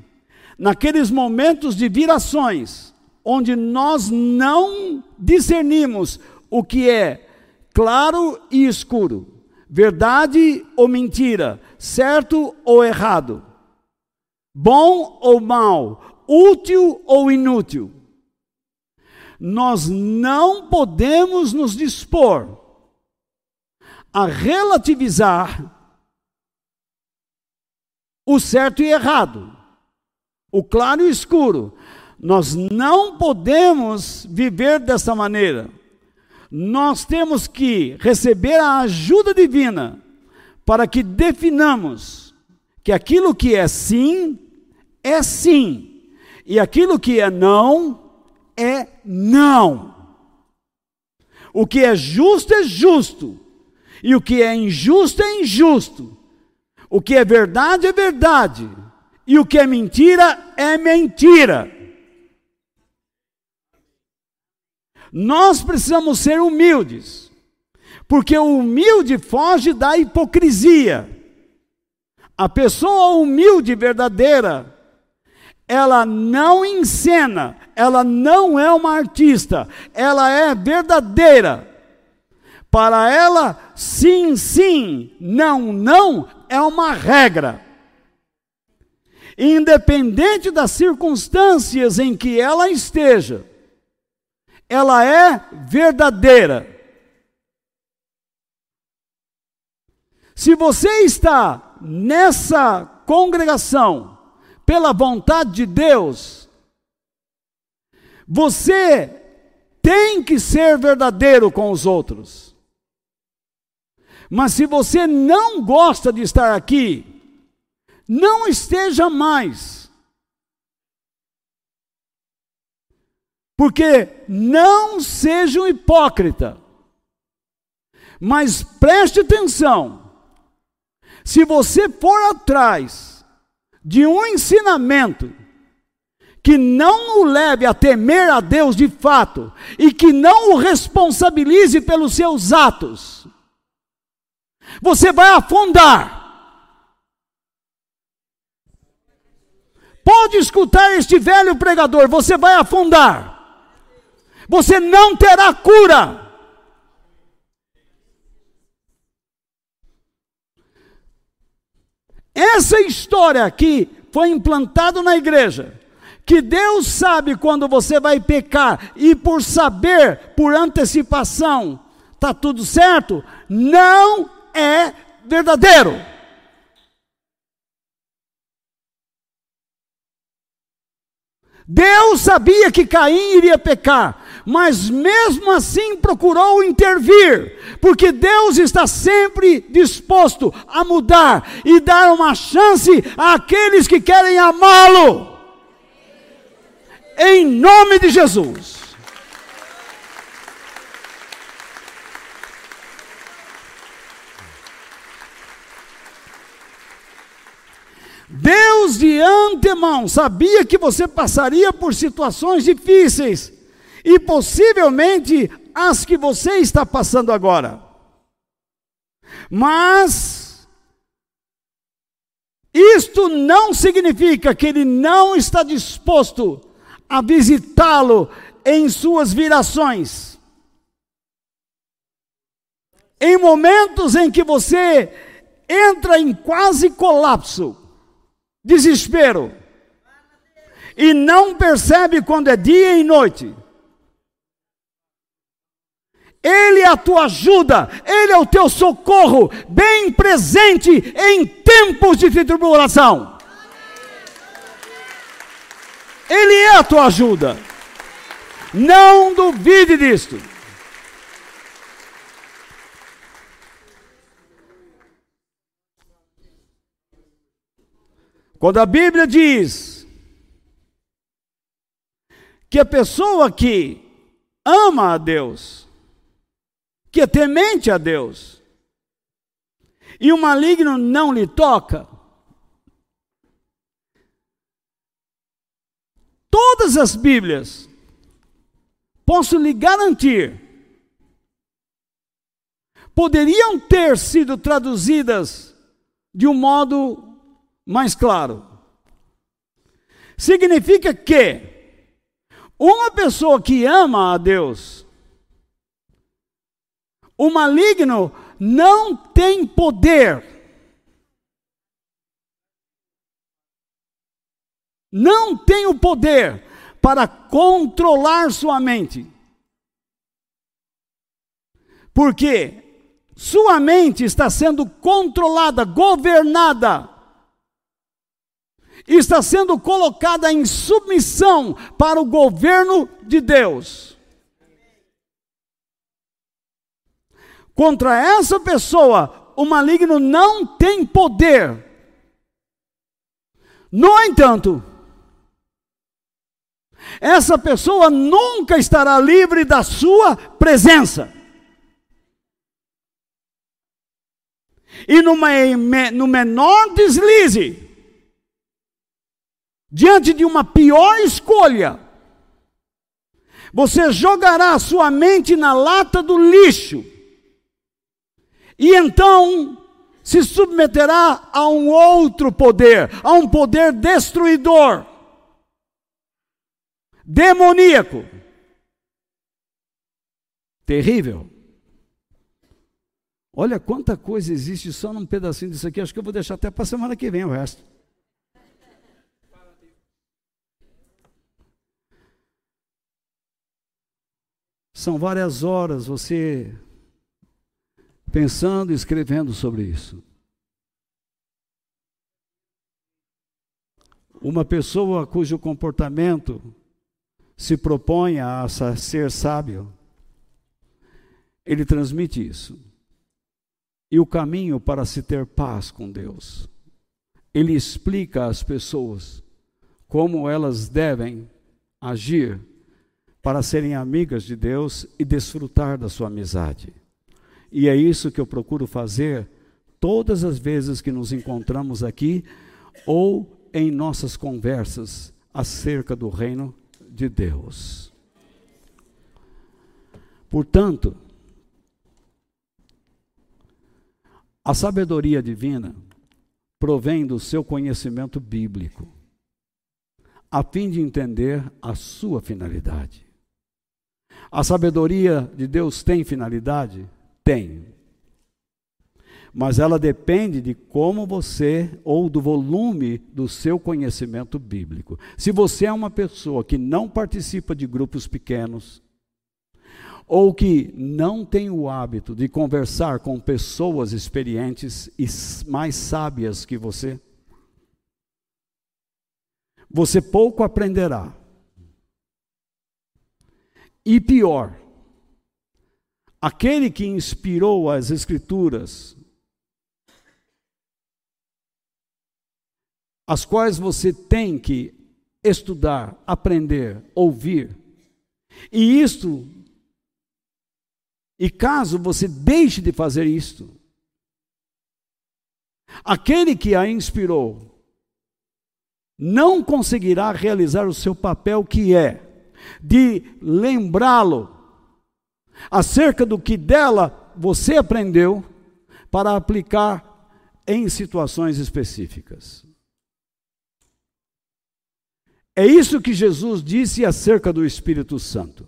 naqueles momentos de virações, onde nós não discernimos o que é claro e escuro, verdade ou mentira, certo ou errado, bom ou mal, útil ou inútil. Nós não podemos nos dispor a relativizar o certo e errado, o claro e o escuro. Nós não podemos viver dessa maneira. Nós temos que receber a ajuda divina para que definamos que aquilo que é sim é sim e aquilo que é não é não. O que é justo é justo e o que é injusto é injusto. O que é verdade é verdade, e o que é mentira é mentira. Nós precisamos ser humildes, porque o humilde foge da hipocrisia. A pessoa humilde verdadeira, ela não encena, ela não é uma artista, ela é verdadeira. Para ela, sim, sim, não, não é uma regra. independente das circunstâncias em que ela esteja, ela é verdadeira. Se você está nessa congregação pela vontade de Deus, você tem que ser verdadeiro com os outros. Mas se você não gosta de estar aqui, não esteja mais. Porque não seja um hipócrita. Mas preste atenção. Se você for atrás de um ensinamento que não o leve a temer a Deus de fato e que não o responsabilize pelos seus atos, você vai afundar. Pode escutar este velho pregador, você vai afundar. Você não terá cura. Essa história aqui foi implantada na igreja. Que Deus sabe quando você vai pecar e por saber, por antecipação, tá tudo certo, não é verdadeiro. Deus sabia que Caim iria pecar, mas mesmo assim procurou intervir, porque Deus está sempre disposto a mudar e dar uma chance àqueles que querem amá-lo. Em nome de Jesus. Deus de antemão sabia que você passaria por situações difíceis e possivelmente as que você está passando agora. Mas isto não significa que ele não está disposto a visitá-lo em suas virações. Em momentos em que você entra em quase colapso, desespero, e não percebe quando é dia e noite. Ele é a tua ajuda, Ele é o teu socorro, bem presente em tempos de tribulação. Ele é a tua ajuda. Não duvide disto. Quando a Bíblia diz que a pessoa que ama a Deus, que é temente a Deus, e o maligno não lhe toca, todas as Bíblias, posso lhe garantir, poderiam ter sido traduzidas de um modo mais claro. Significa que uma pessoa que ama a Deus, o maligno não tem poder, não tem o poder para controlar sua mente. Porque sua mente está sendo controlada, governada está sendo colocada em submissão para o governo de Deus. Contra essa pessoa, o maligno não tem poder. No entanto, essa pessoa nunca estará livre da sua presença. E numa, no menor deslize, diante de uma pior escolha, você jogará a sua mente na lata do lixo, e então se submeterá a um outro poder, a um poder destruidor, demoníaco. Terrível. Olha quanta coisa existe só num pedacinho disso aqui. Acho que eu vou deixar até para a semana que vem o resto. São várias horas você pensando e escrevendo sobre isso. Uma pessoa cujo comportamento se propõe a ser sábio, ele transmite isso. E o caminho para se ter paz com Deus. Ele explica às pessoas como elas devem agir para serem amigas de Deus e desfrutar da sua amizade. E é isso que eu procuro fazer todas as vezes que nos encontramos aqui ou em nossas conversas acerca do reino de Deus. Portanto, a sabedoria divina provém do seu conhecimento bíblico, a fim de entender a sua finalidade. A sabedoria de Deus tem finalidade? Tem mas ela depende de como você ou do volume do seu conhecimento bíblico. Se você é uma pessoa que não participa de grupos pequenos, ou que não tem o hábito de conversar com pessoas experientes e mais sábias que você, você pouco aprenderá. E pior, aquele que inspirou as Escrituras as quais você tem que estudar, aprender, ouvir. E isto, e caso você deixe de fazer isto, aquele que a inspirou não conseguirá realizar o seu papel que é de lembrá-lo acerca do que dela você aprendeu para aplicar em situações específicas. É isso que Jesus disse acerca do Espírito Santo.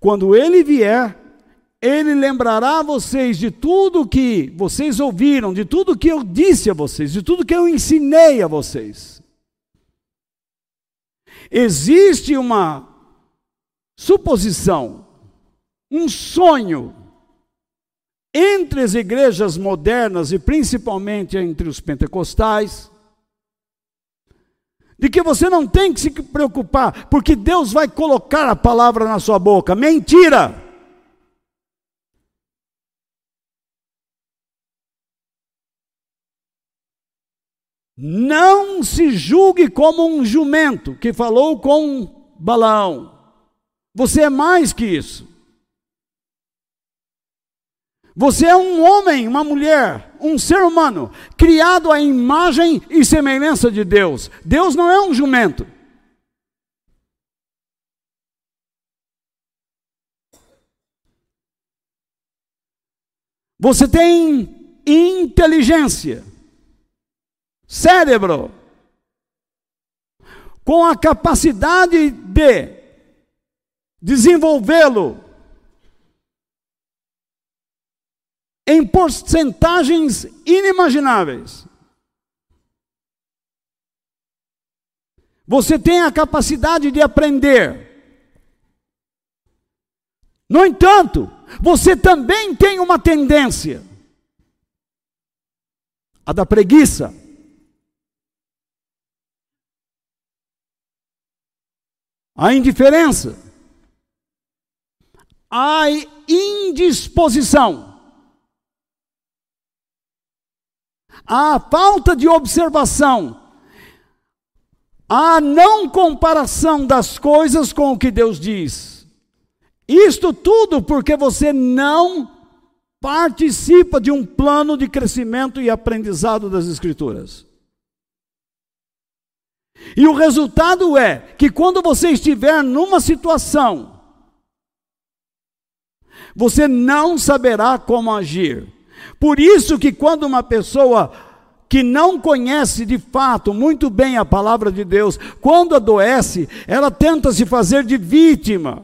Quando ele vier, ele lembrará vocês de tudo que vocês ouviram, de tudo que eu disse a vocês, de tudo que eu ensinei a vocês. Existe uma suposição, um sonho entre as igrejas modernas e principalmente entre os pentecostais, de que você não tem que se preocupar, porque Deus vai colocar a palavra na sua boca. Mentira! Não se julgue como um jumento que falou com balão. Você é mais que isso. Você é um homem, uma mulher, um ser humano, criado à imagem e semelhança de Deus. Deus não é um jumento. Você tem inteligência, cérebro, com a capacidade de desenvolvê-lo em porcentagens inimagináveis. Você tem a capacidade de aprender. No entanto, você também tem uma tendência a da preguiça. A indiferença, a indisposição. A falta de observação, a não comparação das coisas com o que Deus diz. Isto tudo porque você não participa de um plano de crescimento e aprendizado das Escrituras. E o resultado é que quando você estiver numa situação, você não saberá como agir. Por isso que quando uma pessoa que não conhece de fato muito bem a palavra de Deus, quando adoece, ela tenta se fazer de vítima.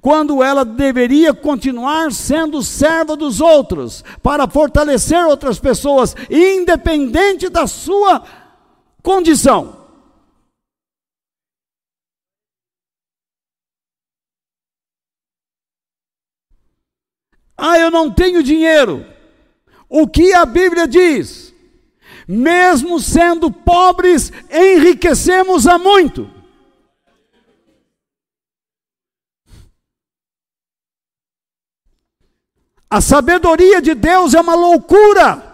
Quando ela deveria continuar sendo serva dos outros, para fortalecer outras pessoas, independente da sua condição. Ah, eu não tenho dinheiro. O que a Bíblia diz? Mesmo sendo pobres, enriquecemos a muito. A sabedoria de Deus é uma loucura.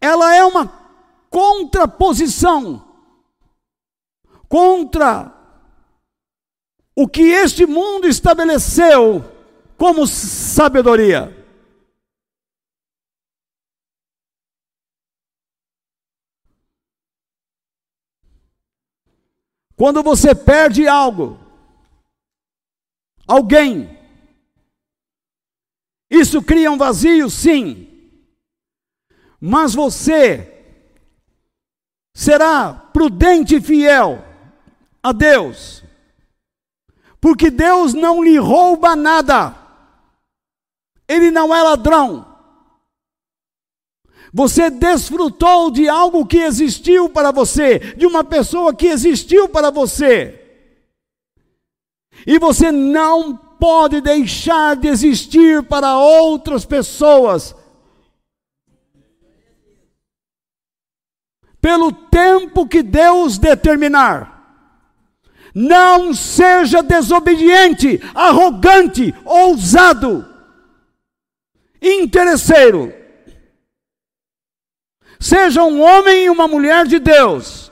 Ela é uma contraposição contra o que este mundo estabeleceu como sabedoria. Quando você perde algo, alguém, isso cria um vazio, sim, mas você será prudente e fiel a Deus, porque Deus não lhe rouba nada, Ele não é ladrão. Você desfrutou de algo que existiu para você, de uma pessoa que existiu para você. E você não pode deixar de existir para outras pessoas. Pelo tempo que Deus determinar. Não seja desobediente, arrogante, ousado, interesseiro. Seja um homem e uma mulher de Deus.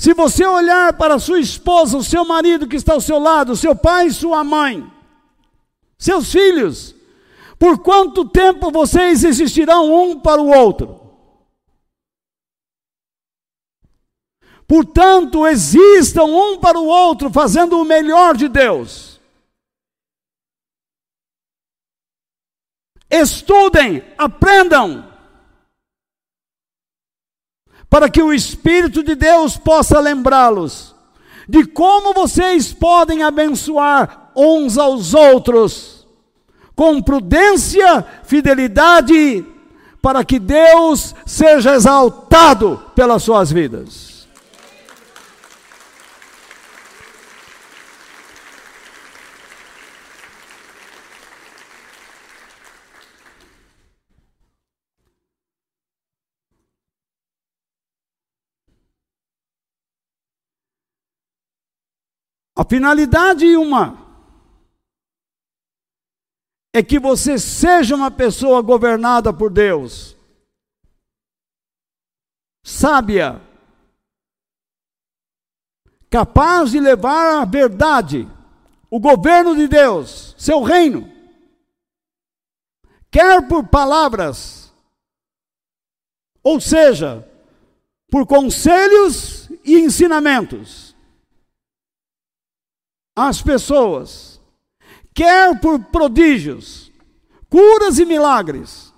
Se você olhar para sua esposa, o seu marido que está ao seu lado, seu pai e sua mãe, seus filhos, por quanto tempo vocês existirão um para o outro? Portanto, existam um para o outro, fazendo o melhor de Deus. Estudem, aprendam, para que o Espírito de Deus possa lembrá-los de como vocês podem abençoar uns aos outros com prudência, fidelidade, para que Deus seja exaltado pelas suas vidas. A finalidade uma é que você seja uma pessoa governada por Deus, sábia, capaz de levar a verdade, o governo de Deus, seu reino, quer por palavras, ou seja, por conselhos e ensinamentos às pessoas, quer por prodígios, curas e milagres.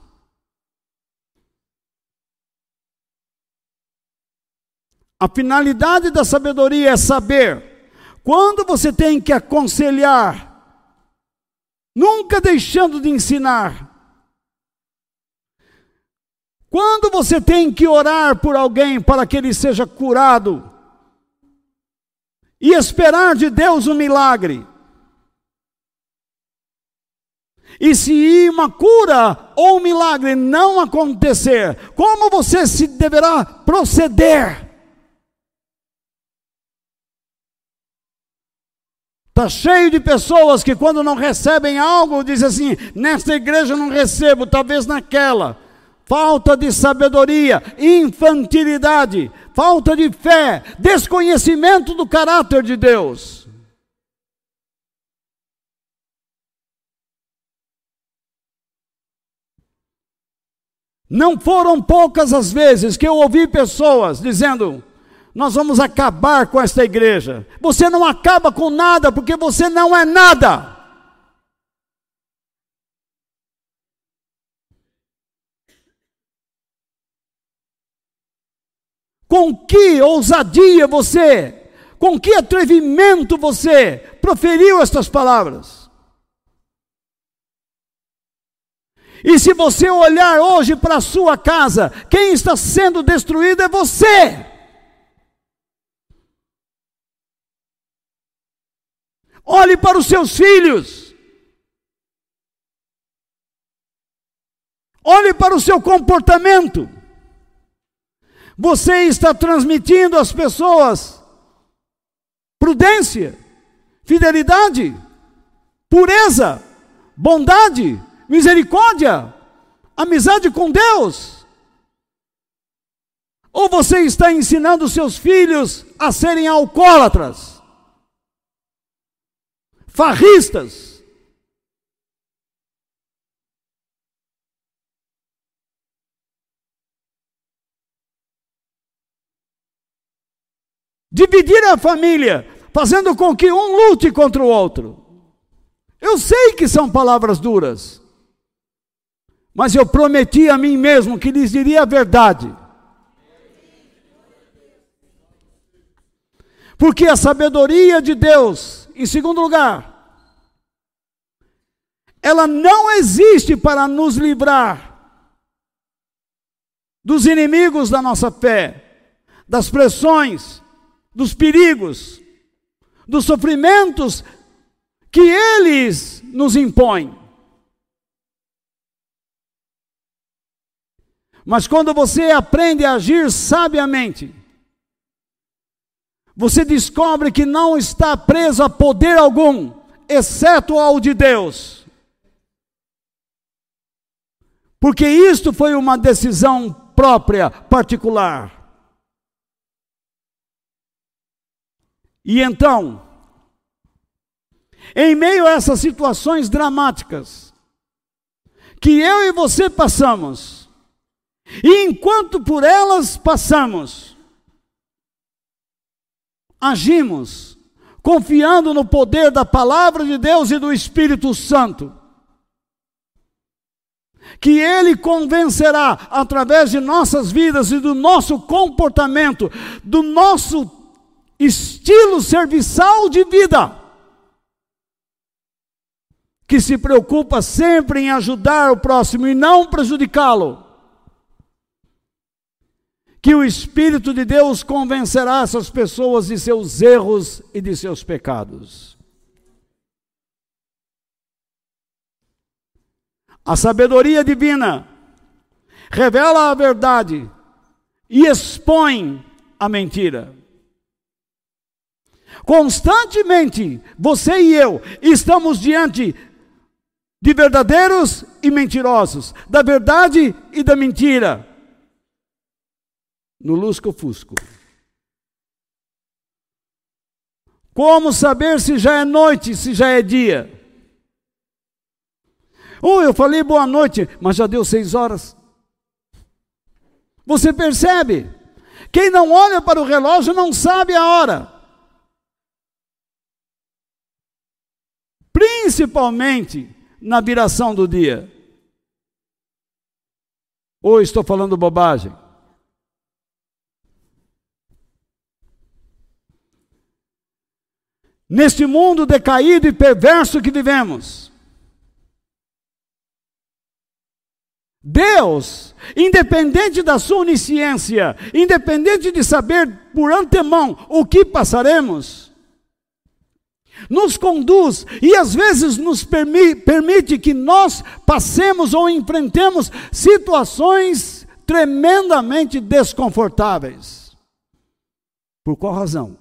A finalidade da sabedoria é saber quando você tem que aconselhar, nunca deixando de ensinar. Quando você tem que orar por alguém para que ele seja curado, e esperar de Deus um milagre. E se uma cura ou um milagre não acontecer, como você se deverá proceder? Está cheio de pessoas que, quando não recebem algo, dizem assim: nesta igreja não recebo, talvez naquela. Falta de sabedoria, infantilidade falta de fé, desconhecimento do caráter de Deus. Não foram poucas as vezes que eu ouvi pessoas dizendo: Nós vamos acabar com esta igreja. Você não acaba com nada porque você não é nada. Com que ousadia você, com que atrevimento você proferiu estas palavras? E se você olhar hoje para a sua casa, quem está sendo destruído é você. Olhe para os seus filhos. Olhe para o seu comportamento. Você está transmitindo às pessoas prudência, fidelidade, pureza, bondade, misericórdia, amizade com Deus? Ou você está ensinando seus filhos a serem alcoólatras, farristas, dividir a família, fazendo com que um lute contra o outro. Eu sei que são palavras duras, mas eu prometi a mim mesmo que lhes diria a verdade. Porque a sabedoria de Deus, em segundo lugar, ela não existe para nos livrar dos inimigos da nossa fé, das pressões, dos perigos, dos sofrimentos que eles nos impõem. Mas quando você aprende a agir sabiamente, você descobre que não está preso a poder algum, exceto ao de Deus. Porque isto foi uma decisão própria, particular. E então, em meio a essas situações dramáticas que eu e você passamos, e enquanto por elas passamos, agimos confiando no poder da palavra de Deus e do Espírito Santo. Que Ele convencerá através de nossas vidas e do nosso comportamento, do nosso estilo serviçal de vida, que se preocupa sempre em ajudar o próximo e não prejudicá-lo. Que o Espírito de Deus convencerá essas pessoas de seus erros e de seus pecados. A sabedoria divina revela a verdade e expõe a mentira. Constantemente, você e eu estamos diante de verdadeiros e mentirosos, da verdade e da mentira. No lusco-fusco. Como saber se já é noite, se já é dia? Oh, eu falei boa noite, mas já deu seis horas. Você percebe? Quem não olha para o relógio não sabe a hora. Principalmente na viração do dia. Ou estou falando bobagem? Neste mundo decaído e perverso que vivemos, Deus, independente da sua onisciência, independente de saber por antemão o que passaremos, nos conduz e às vezes nos permi permite que nós passemos ou enfrentemos situações tremendamente desconfortáveis. Por qual razão?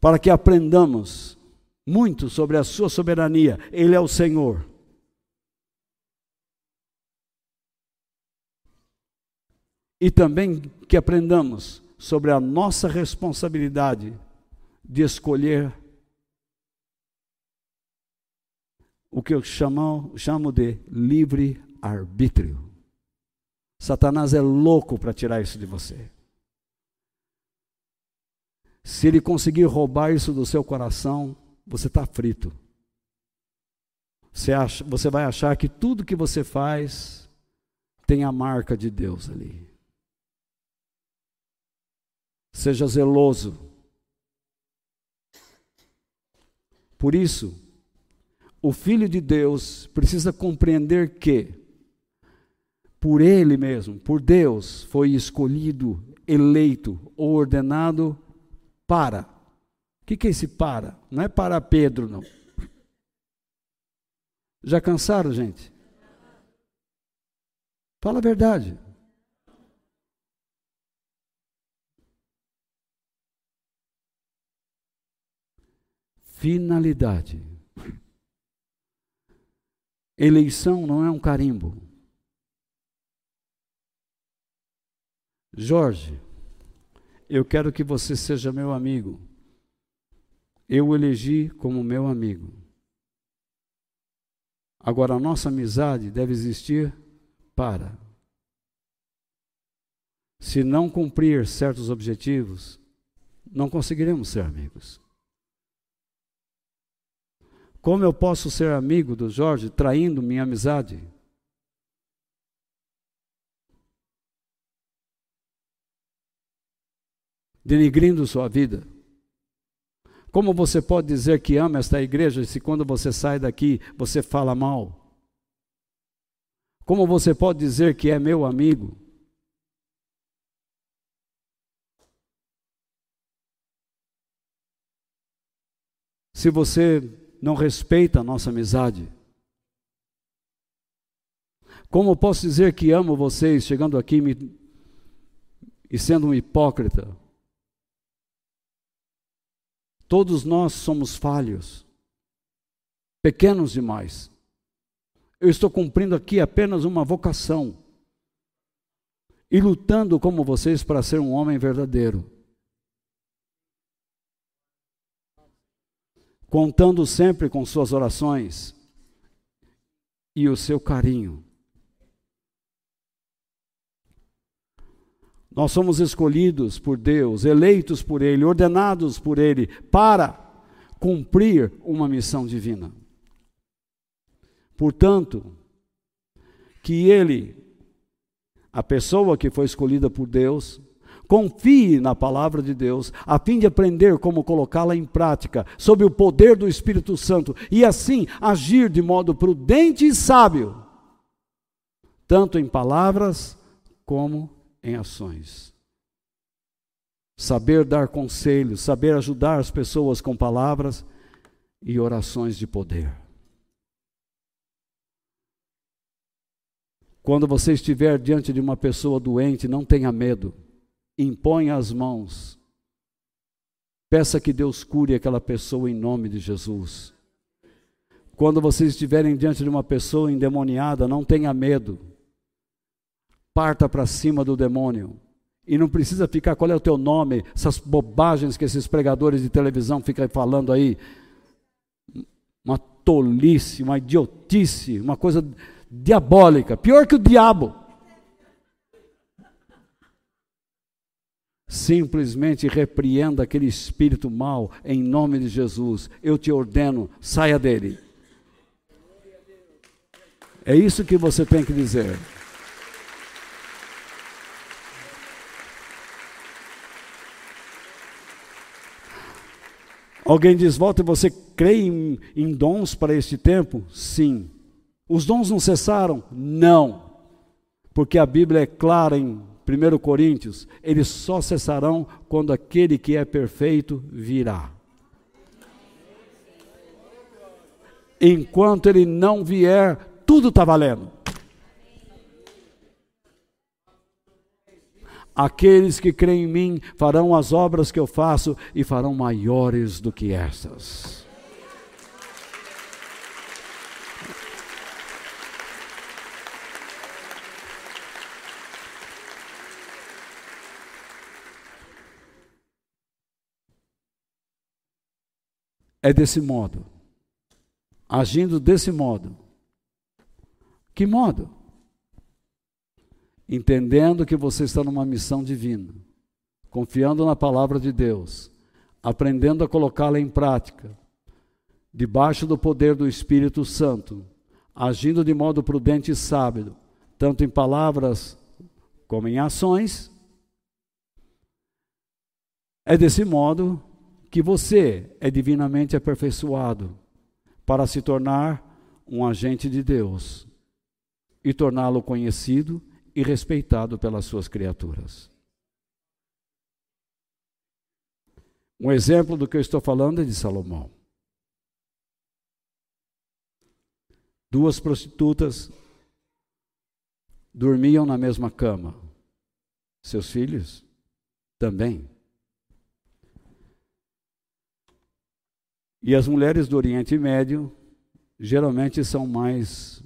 Para que aprendamos muito sobre a sua soberania. Ele é o Senhor. E também que aprendamos sobre a nossa responsabilidade de escolher o que eu chamo, chamo de livre arbítrio. Satanás é louco para tirar isso de você. Se ele conseguir roubar isso do seu coração, você está frito. Você, acha, você vai achar que tudo que você faz tem a marca de Deus ali. Seja zeloso por isso, o Filho de Deus precisa compreender que, por Ele mesmo, por Deus, foi escolhido, eleito ou ordenado para. O que, que é esse para? Não é para Pedro, não. Já cansaram, gente? Fala a verdade. Finalidade. Eleição não é um carimbo. Jorge, eu quero que você seja meu amigo. Eu o elegi como meu amigo. Agora, a nossa amizade deve existir para. Se não cumprir certos objetivos, não conseguiremos ser amigos. Como eu posso ser amigo do Jorge traindo minha amizade? Denigrindo sua vida. Como você pode dizer que ama esta igreja se quando você sai daqui você fala mal? Como você pode dizer que é meu amigo? Se você não respeita a nossa amizade. Como posso dizer que amo vocês chegando aqui me, e sendo um hipócrita? Todos nós somos falhos, pequenos demais. Eu estou cumprindo aqui apenas uma vocação e lutando como vocês para ser um homem verdadeiro. Contando sempre com suas orações e o seu carinho. Nós somos escolhidos por Deus, eleitos por Ele, ordenados por Ele, para cumprir uma missão divina. Portanto, que ele, a pessoa que foi escolhida por Deus, confie na palavra de Deus, a fim de aprender como colocá-la em prática, sob o poder do Espírito Santo, e assim agir de modo prudente e sábio, tanto em palavras como em ações. Saber dar conselhos, saber ajudar as pessoas com palavras e orações de poder. Quando você estiver diante de uma pessoa doente, não tenha medo. Imponha as mãos. Peça que Deus cure aquela pessoa em nome de Jesus. Quando vocês estiverem diante de uma pessoa endemoniada, não tenha medo. Parta para cima do demônio. E não precisa ficar qual é o teu nome, essas bobagens que esses pregadores de televisão ficam falando aí. Uma tolice, uma idiotice, uma coisa diabólica, pior que o diabo. Simplesmente repreenda aquele espírito mau em nome de Jesus. Eu te ordeno, saia dele. É isso que você tem que dizer. Alguém diz, volta, você crê em, em dons para este tempo? Sim. Os dons não cessaram? Não. Porque a Bíblia é clara em 1 Coríntios: eles só cessarão quando aquele que é perfeito virá. Enquanto ele não vier, tudo está valendo. Aqueles que creem em mim farão as obras que eu faço e farão maiores do que essas. É desse modo. Agindo desse modo. Que modo? Entendendo que você está numa missão divina, confiando na palavra de Deus, aprendendo a colocá-la em prática, debaixo do poder do Espírito Santo, agindo de modo prudente e sábio, tanto em palavras como em ações. É desse modo que você é divinamente aperfeiçoado para se tornar um agente de Deus e torná-lo conhecido e respeitado pelas suas criaturas. Um exemplo do que eu estou falando é de Salomão. Duas prostitutas dormiam na mesma cama. Seus filhos também. E as mulheres do Oriente Médio geralmente são mais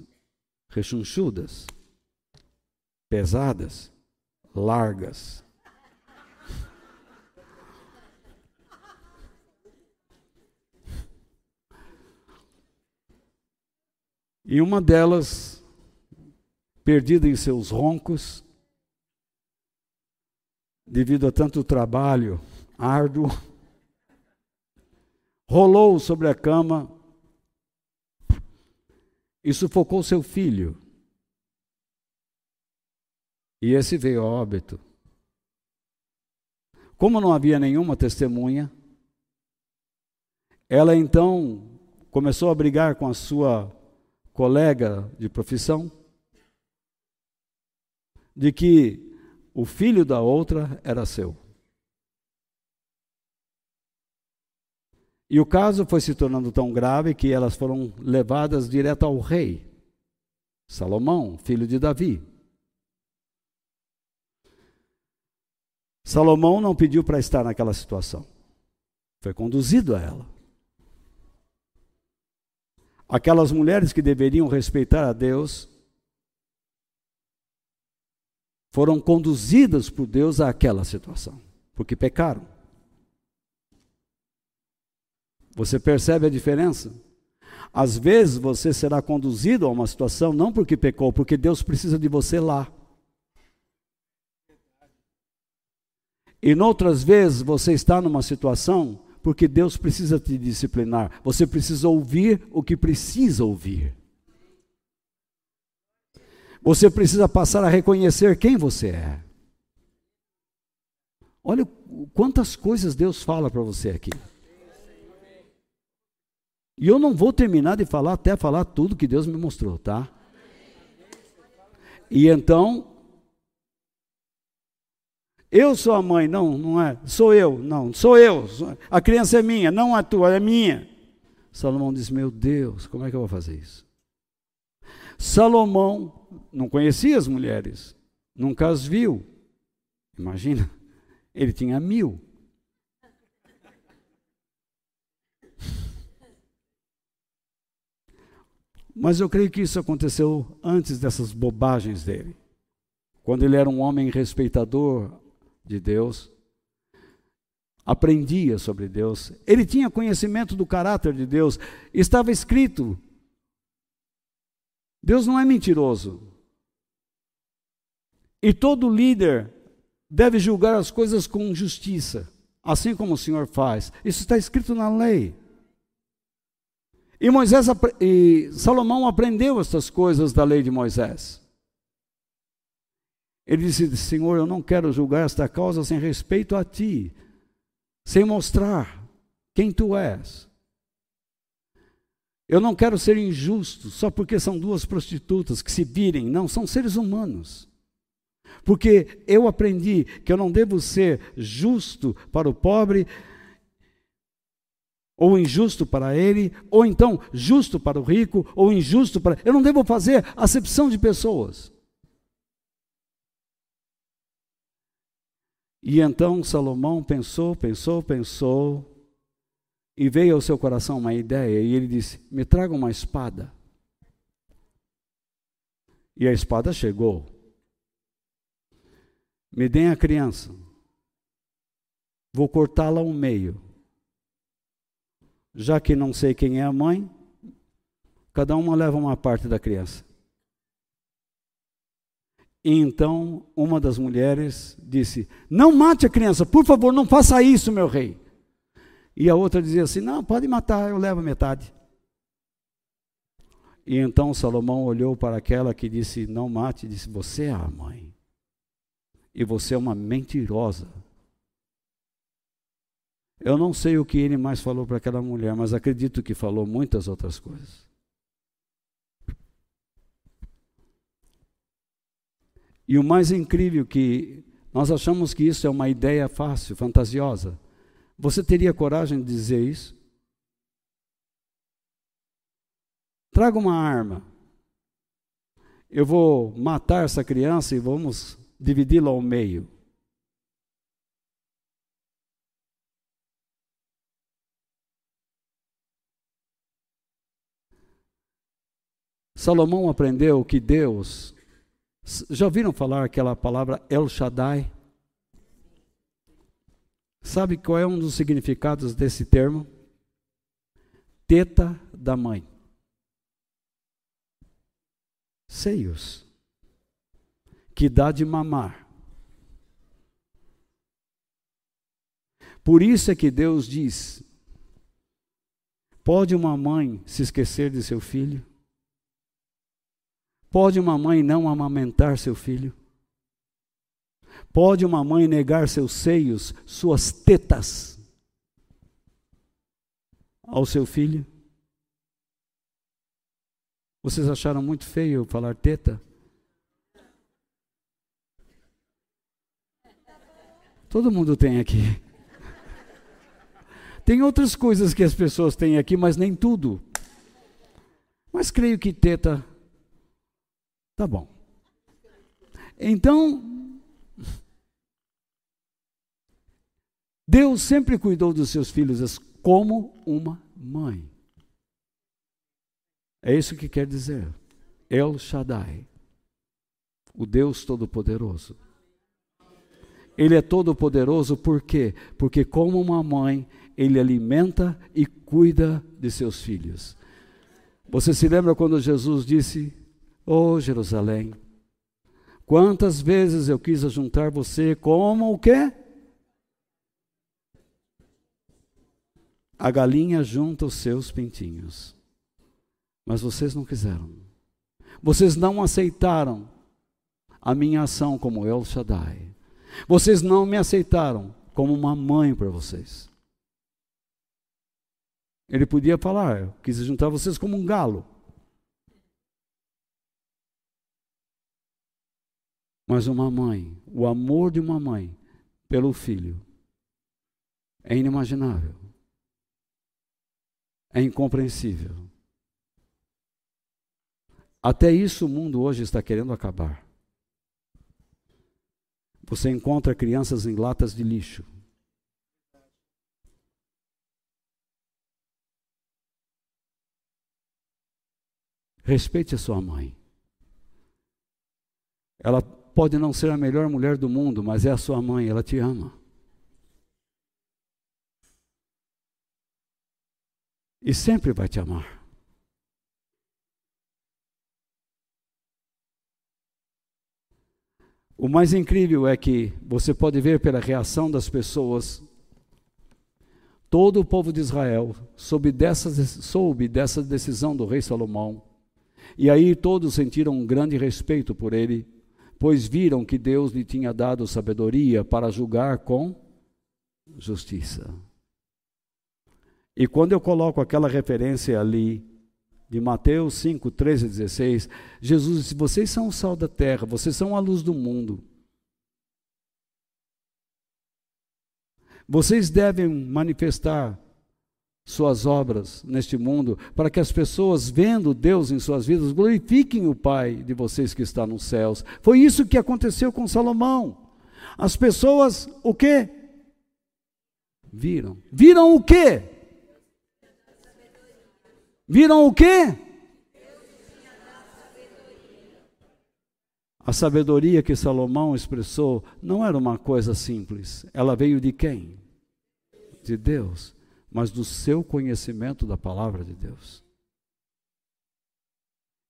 rechonchudas, pesadas, largas. E uma delas, perdida em seus roncos, devido a tanto trabalho árduo, rolou sobre a cama e sufocou seu filho. E esse veio a óbito. Como não havia nenhuma testemunha, ela então começou a brigar com a sua colega de profissão de que o filho da outra era seu. E o caso foi se tornando tão grave que elas foram levadas direto ao rei, Salomão, filho de Davi. Salomão não pediu para estar naquela situação, foi conduzido a ela. Aquelas mulheres que deveriam respeitar a Deus foram conduzidas por Deus àquela situação, porque pecaram. Você percebe a diferença? Às vezes você será conduzido a uma situação não porque pecou, porque Deus precisa de você lá. E noutras vezes você está numa situação porque Deus precisa te disciplinar. Você precisa ouvir o que precisa ouvir. Você precisa passar a reconhecer quem você é. Olha quantas coisas Deus fala para você aqui. E eu não vou terminar de falar até falar tudo que Deus me mostrou, tá? E então, eu sou a mãe, não, não é. Sou eu, não, sou eu. A criança é minha, não a tua, é minha. Salomão diz: Meu Deus, como é que eu vou fazer isso? Salomão não conhecia as mulheres, nunca as viu. Imagina, ele tinha mil. Mas eu creio que isso aconteceu antes dessas bobagens dele. Quando ele era um homem respeitador de Deus, aprendia sobre Deus, ele tinha conhecimento do caráter de Deus, estava escrito. Deus não é mentiroso. E todo líder deve julgar as coisas com justiça, assim como o Senhor faz. Isso está escrito na lei. E Moisés e Salomão aprendeu estas coisas da lei de Moisés. Ele disse: Senhor, eu não quero julgar esta causa sem respeito a ti, sem mostrar quem tu és. Eu não quero ser injusto só porque são duas prostitutas que se virem. Não, são seres humanos. Porque eu aprendi que eu não devo ser justo para o pobre ou injusto para ele, ou então justo para o rico, ou injusto para. Eu não devo fazer acepção de pessoas. E então Salomão pensou, pensou, pensou, e veio ao seu coração uma ideia, e ele disse: Me traga uma espada. E a espada chegou. Me deem a criança. Vou cortá-la ao meio já que não sei quem é a mãe, cada uma leva uma parte da criança. E então uma das mulheres disse: Não mate a criança, por favor, não faça isso, meu rei. E a outra dizia assim: Não, pode matar, eu levo metade. E então Salomão olhou para aquela que disse: Não mate, disse: Você é a mãe. E você é uma mentirosa. Eu não sei o que ele mais falou para aquela mulher, mas acredito que falou muitas outras coisas. E o mais incrível que nós achamos que isso é uma ideia fácil, fantasiosa. Você teria coragem de dizer isso? Traga uma arma. Eu vou matar essa criança e vamos dividi-la ao meio. Salomão aprendeu que Deus. Já ouviram falar aquela palavra El Shaddai? Sabe qual é um dos significados desse termo? Teta da mãe. Seios. Que dá de mamar. Por isso é que Deus diz: Pode uma mãe se esquecer de seu filho? Pode uma mãe não amamentar seu filho? Pode uma mãe negar seus seios, suas tetas ao seu filho? Vocês acharam muito feio falar teta? Todo mundo tem aqui. Tem outras coisas que as pessoas têm aqui, mas nem tudo. Mas creio que teta Tá bom. Então, Deus sempre cuidou dos seus filhos como uma mãe. É isso que quer dizer. El Shaddai, o Deus Todo-Poderoso. Ele é todo-poderoso por quê? Porque, como uma mãe, ele alimenta e cuida de seus filhos. Você se lembra quando Jesus disse: Oh Jerusalém, quantas vezes eu quis juntar você como o quê? A galinha junta os seus pintinhos. Mas vocês não quiseram. Vocês não aceitaram a minha ação como El Shaddai. Vocês não me aceitaram como uma mãe para vocês. Ele podia falar, eu quis juntar vocês como um galo. Mas uma mãe, o amor de uma mãe pelo filho é inimaginável. É incompreensível. Até isso o mundo hoje está querendo acabar. Você encontra crianças em latas de lixo. Respeite a sua mãe. Ela pode não ser a melhor mulher do mundo, mas é a sua mãe, ela te ama. E sempre vai te amar. O mais incrível é que você pode ver pela reação das pessoas, todo o povo de Israel soube dessa, soube dessa decisão do rei Salomão, e aí todos sentiram um grande respeito por ele, pois viram que Deus lhe tinha dado sabedoria para julgar com justiça. E quando eu coloco aquela referência ali, de Mateus 5, 13 e 16, Jesus disse: Vocês são o sal da terra, vocês são a luz do mundo. Vocês devem manifestar suas obras neste mundo, para que as pessoas, vendo Deus em suas vidas, glorifiquem o Pai de vocês que está nos céus. Foi isso que aconteceu com Salomão. As pessoas, o quê? Viram. Viram o quê? Viram o quê? A sabedoria que Salomão expressou não era uma coisa simples. Ela veio de quem? De Deus mas do seu conhecimento da palavra de Deus.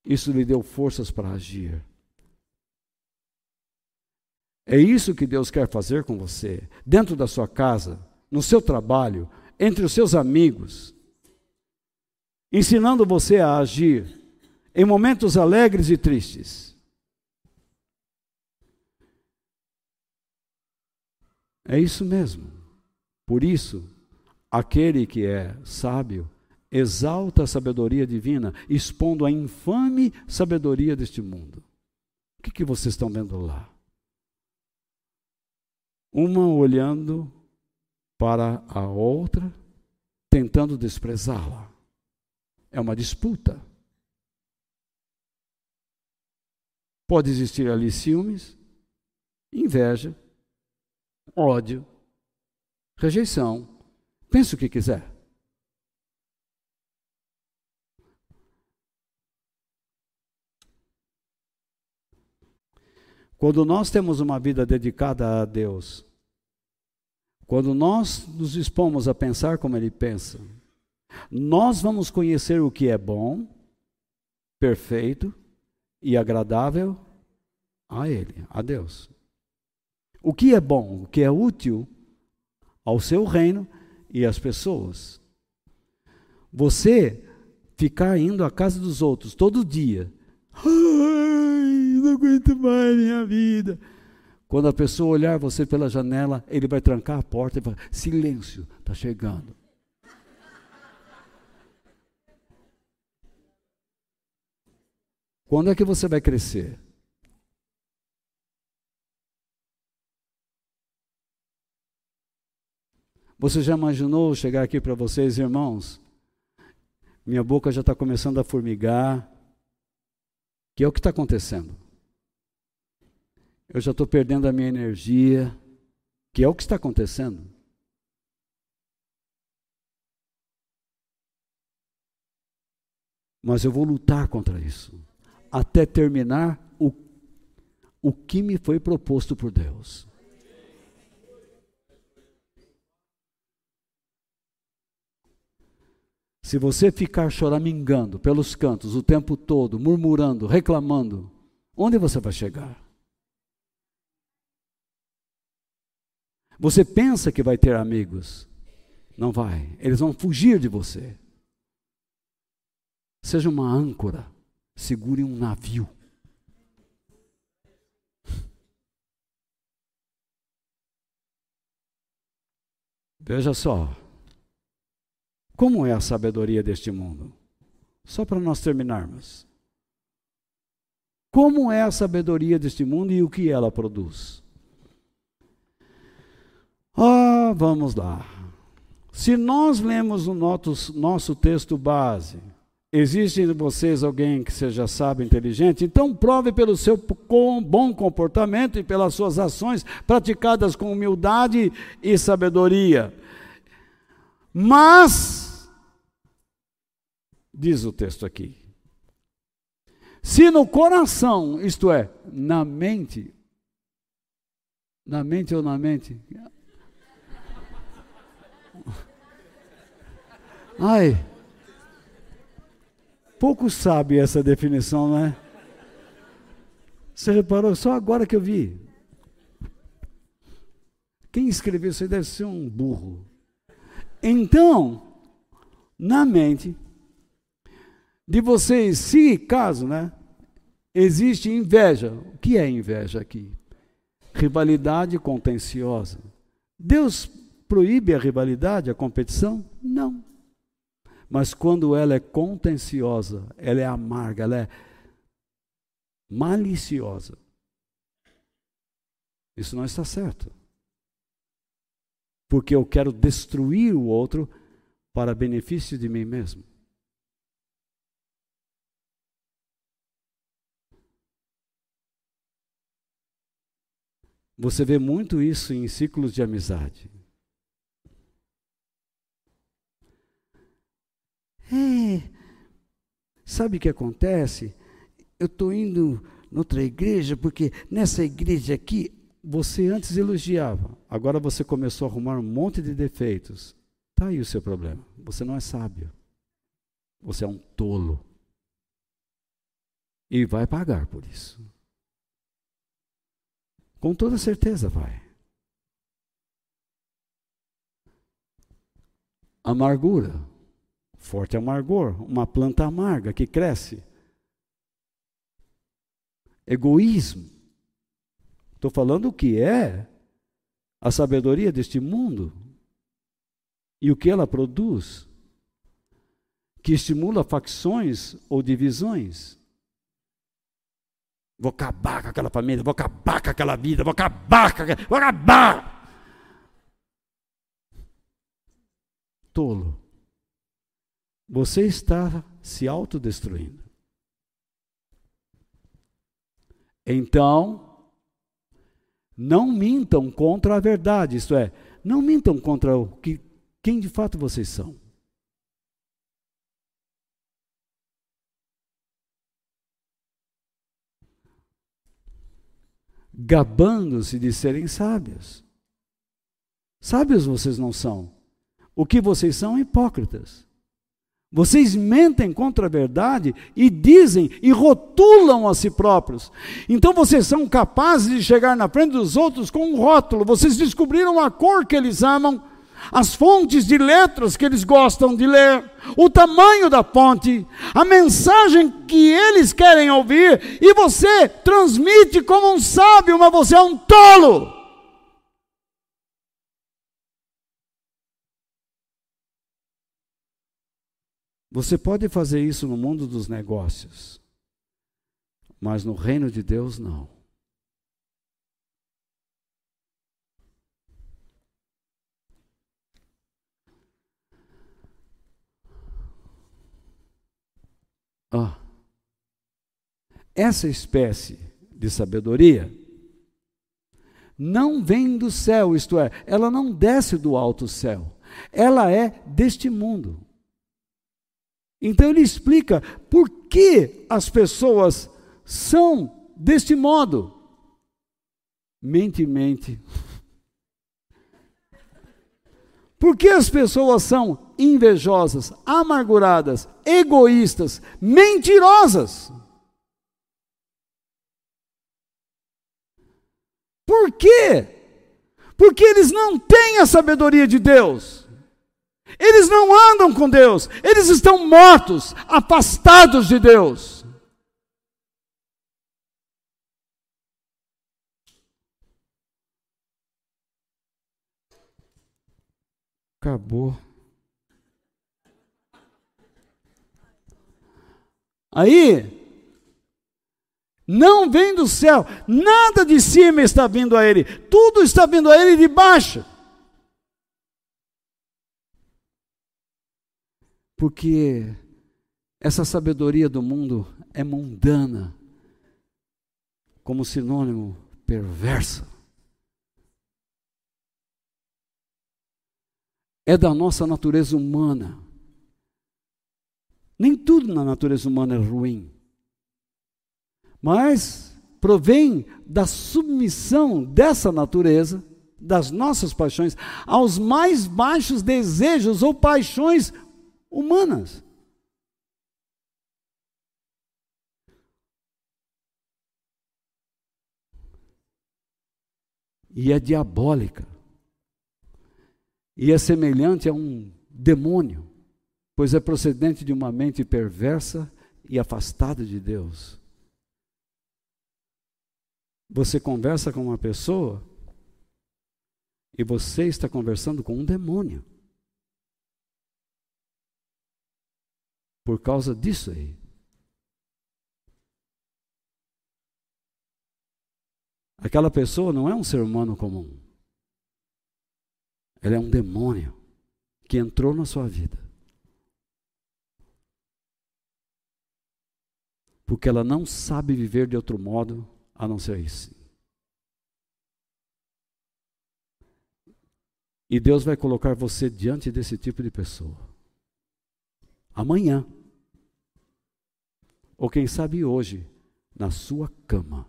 Isso lhe deu forças para agir. É isso que Deus quer fazer com você, dentro da sua casa, no seu trabalho, entre os seus amigos, ensinando você a agir em momentos alegres e tristes. É isso mesmo. Por isso, aquele que é sábio exalta a sabedoria divina, expondo a infame sabedoria deste mundo. O que, que vocês estão vendo lá? Uma olhando para a outra, tentando desprezá-la. É uma disputa. Pode existir ali ciúmes, inveja, ódio, rejeição. Pense o que quiser. Quando nós temos uma vida dedicada a Deus, quando nós nos dispomos a pensar como Ele pensa, nós vamos conhecer o que é bom, perfeito e agradável a Ele, a Deus. O que é bom, o que é útil ao seu reino e às pessoas. Você ficar indo à casa dos outros todo dia. Ai, não aguento mais minha vida. Quando a pessoa olhar você pela janela, ele vai trancar a porta e falar: silêncio, está chegando. Quando é que você vai crescer? Você já imaginou chegar aqui para vocês, irmãos? Minha boca já está começando a formigar. Que é o que está acontecendo? eu já estou perdendo a minha energia, que é o que está acontecendo. Mas eu vou lutar contra isso, até terminar o, o que me foi proposto por Deus. Se você ficar choramingando pelos cantos o tempo todo, murmurando, reclamando, onde você vai chegar? Você pensa que vai ter amigos. Não vai. Eles vão fugir de você. Seja uma âncora. Segure um navio. Veja só. Como é a sabedoria deste mundo? Só para nós terminarmos. Como é a sabedoria deste mundo e o que ela produz? Ah, vamos lá. Se nós lemos o nosso, texto base, existe em vocês alguém que seja sábio, inteligente, então prove pelo seu bom comportamento e pelas suas ações praticadas com humildade e sabedoria. Mas, diz o texto aqui, se no coração, isto é, na mente, na mente ou na mente, Ai, pouco sabe essa definição, não é? Você reparou? Só agora que eu vi. Quem escreveu isso aí deve ser um burro. Então, na mente de vocês, se caso, né, existe inveja. O que é inveja aqui? Rivalidade contenciosa. Deus proíbe a rivalidade, a competição? Não. Mas quando ela é contenciosa, ela é amarga, ela é maliciosa. Isso não está certo. Porque eu quero destruir o outro para benefício de mim mesmo. Você vê muito isso em ciclos de amizade. É, sabe o que acontece? Eu estou indo noutra igreja, porque nessa igreja aqui, você antes elogiava, agora você começou a arrumar um monte de defeitos. Está aí o seu problema. Você não é sábio. Você é um tolo. E vai pagar por isso. Com toda certeza vai. Amargura. Forte amargor, uma planta amarga que cresce. Egoísmo. Estou falando o que é a sabedoria deste mundo. e o que ela produz, que estimula facções ou divisões. Vou acabar com aquela família, vou acabar com aquela vida, vou acabar com aquela, vou acabar. Tolo. Você está se autodestruindo. Então, não mintam contra a verdade, isto é, não mintam contra o que, quem de fato vocês são. Gabando-se de serem sábios. Sábios vocês não são. O que vocês são? Hipócritas. Vocês mentem contra a verdade e dizem e rotulam a si próprios. Então vocês são capazes de chegar na frente dos outros com um rótulo. Vocês descobriram a cor que eles amam, as fontes de letras que eles gostam de ler, o tamanho da fonte, a mensagem que eles querem ouvir, e você transmite como um sábio, mas você é um tolo. Você pode fazer isso no mundo dos negócios, mas no reino de Deus não. Oh. Essa espécie de sabedoria não vem do céu, isto é, ela não desce do alto céu, ela é deste mundo. Então ele explica por que as pessoas são deste modo. Mente, mente. Por que as pessoas são invejosas, amarguradas, egoístas, mentirosas? Por quê? Porque eles não têm a sabedoria de Deus. Eles não andam com Deus, eles estão mortos, afastados de Deus. Acabou. Aí, não vem do céu, nada de cima está vindo a ele, tudo está vindo a ele de baixo. porque essa sabedoria do mundo é mundana, como sinônimo perversa. É da nossa natureza humana. Nem tudo na natureza humana é ruim, mas provém da submissão dessa natureza, das nossas paixões, aos mais baixos desejos ou paixões humanas. E é diabólica. E é semelhante a um demônio, pois é procedente de uma mente perversa e afastada de Deus. Você conversa com uma pessoa e você está conversando com um demônio. por causa disso aí. Aquela pessoa não é um ser humano comum. Ela é um demônio que entrou na sua vida. Porque ela não sabe viver de outro modo a não ser isso. E Deus vai colocar você diante desse tipo de pessoa amanhã, ou quem sabe hoje, na sua cama.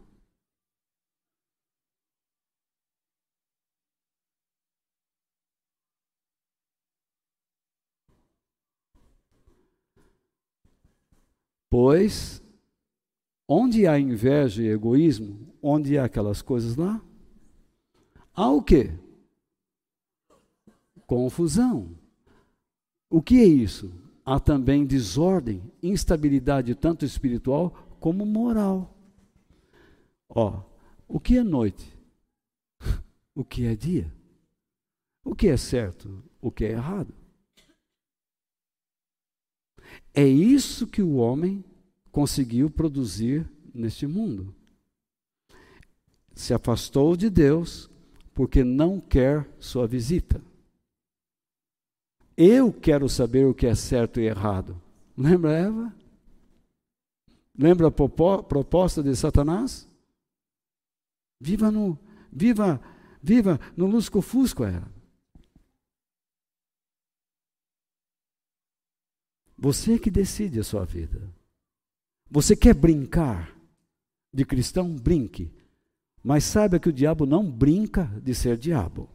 Pois, Onde há inveja e egoísmo, onde há aquelas coisas lá, há o quê? Confusão. O que é isso? Há também desordem, instabilidade tanto espiritual como moral. Ó, o que é noite? O que é dia? O que é certo? O que é errado? É isso que o homem conseguiu produzir neste mundo. Se afastou de Deus porque não quer sua visita. Eu quero saber o que é certo e errado. Lembra Eva? Lembra a proposta de Satanás? Viva no, viva, viva no lusco-fusco era. Você que decide a sua vida. Você quer brincar de cristão? Brinque. Mas saiba que o diabo não brinca de ser diabo.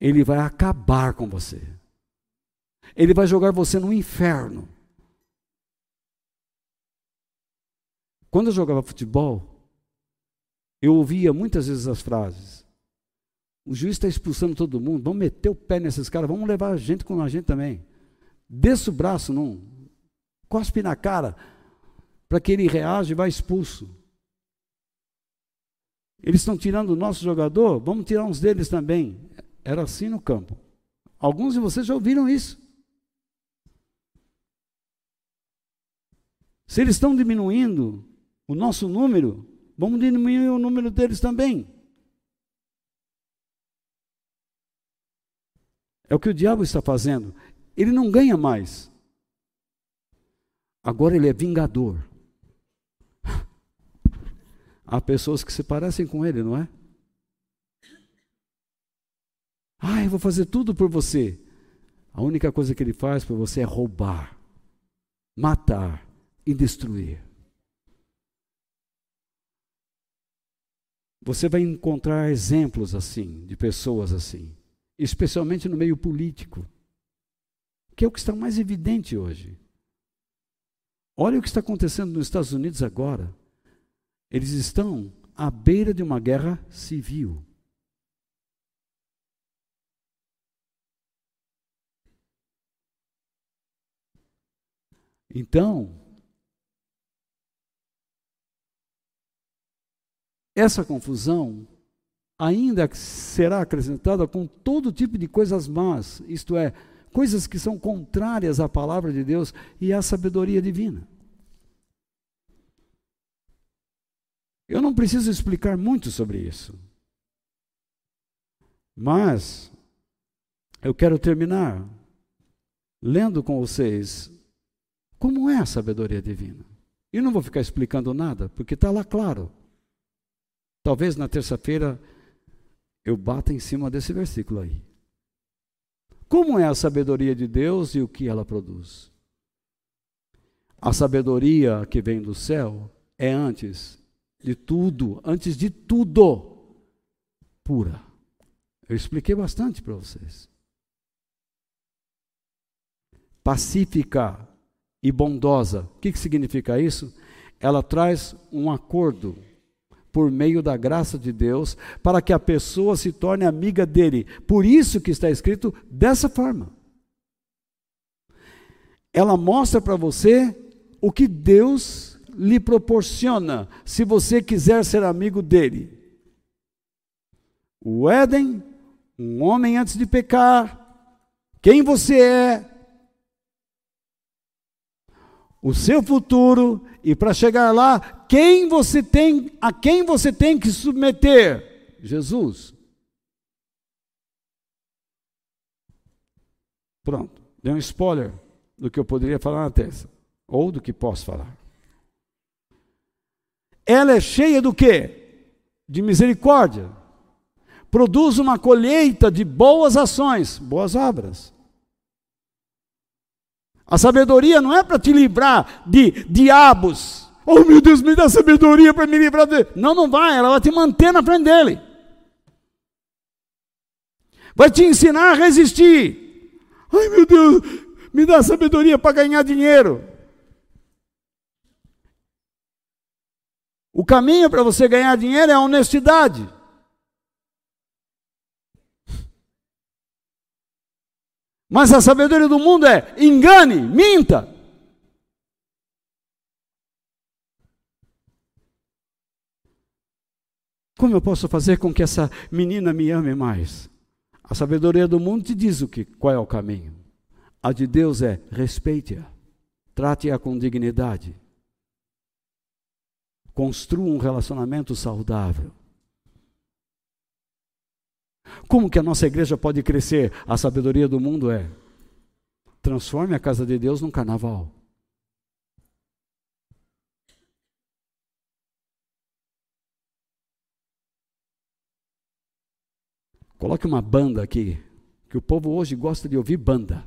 Ele vai acabar com você. Ele vai jogar você no inferno. Quando eu jogava futebol, eu ouvia muitas vezes as frases: o juiz está expulsando todo mundo, vamos meter o pé nesses caras, vamos levar a gente com a gente também. Desça o braço, não. Cospe na cara, para que ele reaja e vá expulso. Eles estão tirando o nosso jogador, vamos tirar uns deles também. Era assim no campo. Alguns de vocês já ouviram isso. Se eles estão diminuindo o nosso número, vamos diminuir o número deles também. É o que o diabo está fazendo. Ele não ganha mais. Agora ele é vingador. Há pessoas que se parecem com ele, não é? Ah, eu vou fazer tudo por você. A única coisa que ele faz por você é roubar, matar e destruir. Você vai encontrar exemplos assim, de pessoas assim especialmente no meio político, que é o que está mais evidente hoje. Olha o que está acontecendo nos Estados Unidos agora. Eles estão à beira de uma guerra civil. Então, essa confusão ainda será acrescentada com todo tipo de coisas más, isto é, coisas que são contrárias à palavra de Deus e à sabedoria divina. Eu não preciso explicar muito sobre isso. Mas eu quero terminar lendo com vocês como é a sabedoria divina. E não vou ficar explicando nada, porque está lá claro. Talvez na terça-feira eu bato em cima desse versículo aí. Como é a sabedoria de Deus e o que ela produz? A sabedoria que vem do céu é antes de tudo, antes de tudo, pura. Eu expliquei bastante para vocês. Pacífica e bondosa. O que, que significa isso? Ela traz um acordo por meio da graça de Deus, para que a pessoa se torne amiga dele. Por isso que está escrito dessa forma. Ela mostra para você o que Deus lhe proporciona, se você quiser ser amigo dele. O Éden, um homem antes de pecar, quem você é, o seu futuro e para chegar lá, quem você tem, a quem você tem que submeter? Jesus. Pronto, dei um spoiler do que eu poderia falar na terça, ou do que posso falar. Ela é cheia do quê? De misericórdia. Produz uma colheita de boas ações, boas obras. A sabedoria não é para te livrar de diabos. Oh meu Deus, me dá sabedoria para me livrar de. Não, não vai, ela vai te manter na frente dele. Vai te ensinar a resistir. Ai meu Deus, me dá sabedoria para ganhar dinheiro. O caminho para você ganhar dinheiro é a honestidade. Mas a sabedoria do mundo é engane, minta. Como eu posso fazer com que essa menina me ame mais? A sabedoria do mundo te diz o que, qual é o caminho. A de Deus é respeite-a, trate-a com dignidade, construa um relacionamento saudável. Como que a nossa igreja pode crescer? A sabedoria do mundo é transforme a casa de Deus num carnaval. Coloque uma banda aqui, que o povo hoje gosta de ouvir banda.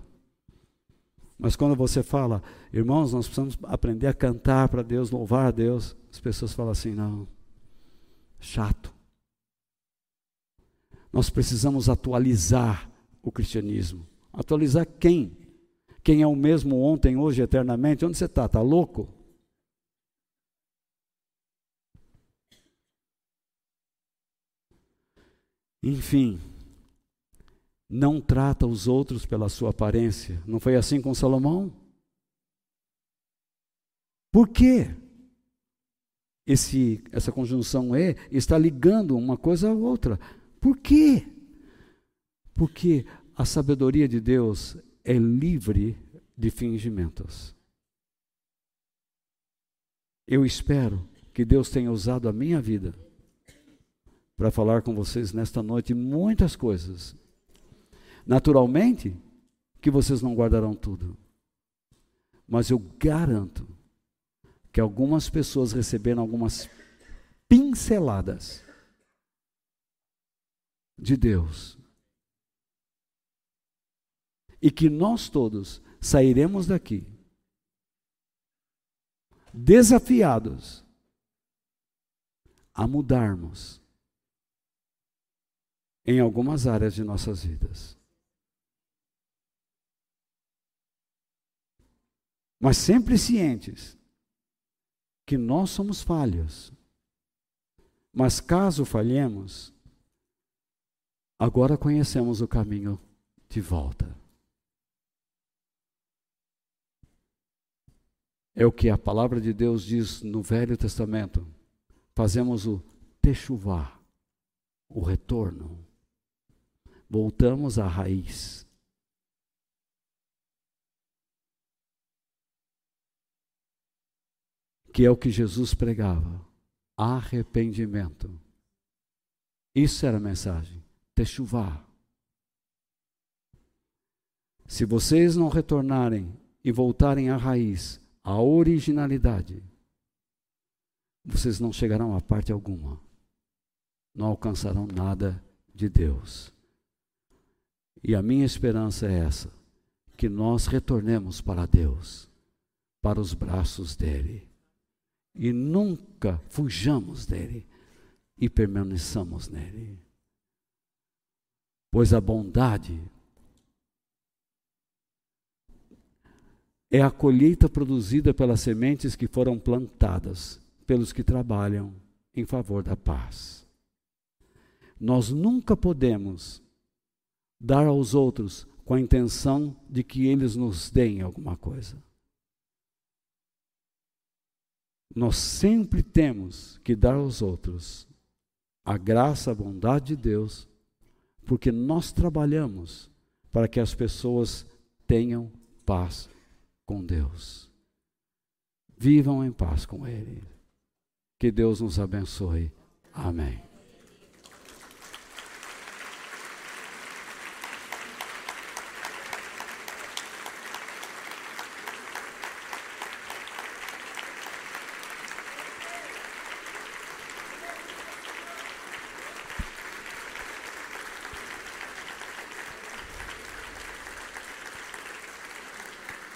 Mas quando você fala, irmãos, nós precisamos aprender a cantar para Deus, louvar a Deus, as pessoas falam assim: não, chato. Nós precisamos atualizar o cristianismo. Atualizar quem? Quem é o mesmo ontem, hoje, eternamente? Onde você está? Está louco? Enfim, não trata os outros pela sua aparência. Não foi assim com Salomão? Por quê? Esse, essa conjunção E está ligando uma coisa à outra. Por quê? Porque a sabedoria de Deus é livre de fingimentos. Eu espero que Deus tenha usado a minha vida para falar com vocês nesta noite muitas coisas. Naturalmente, que vocês não guardarão tudo. Mas eu garanto que algumas pessoas receberam algumas pinceladas de Deus. E que nós todos sairemos daqui desafiados a mudarmos em algumas áreas de nossas vidas. Mas sempre cientes que nós somos falhos. Mas caso falhemos, agora conhecemos o caminho de volta. É o que a palavra de Deus diz no Velho Testamento. Fazemos o techuvá, o retorno. Voltamos à raiz. Que é o que Jesus pregava: arrependimento. Isso era a mensagem. Techuvá. Se vocês não retornarem e voltarem à raiz, à originalidade, vocês não chegarão a parte alguma. Não alcançarão nada de Deus. E a minha esperança é essa: que nós retornemos para Deus, para os braços dEle, e nunca fujamos dEle e permaneçamos nele. Pois a bondade é a colheita produzida pelas sementes que foram plantadas pelos que trabalham em favor da paz. Nós nunca podemos dar aos outros com a intenção de que eles nos deem alguma coisa. Nós sempre temos que dar aos outros a graça, a bondade de Deus, porque nós trabalhamos para que as pessoas tenham paz com Deus. Vivam em paz com Ele. Que Deus nos abençoe. Amém.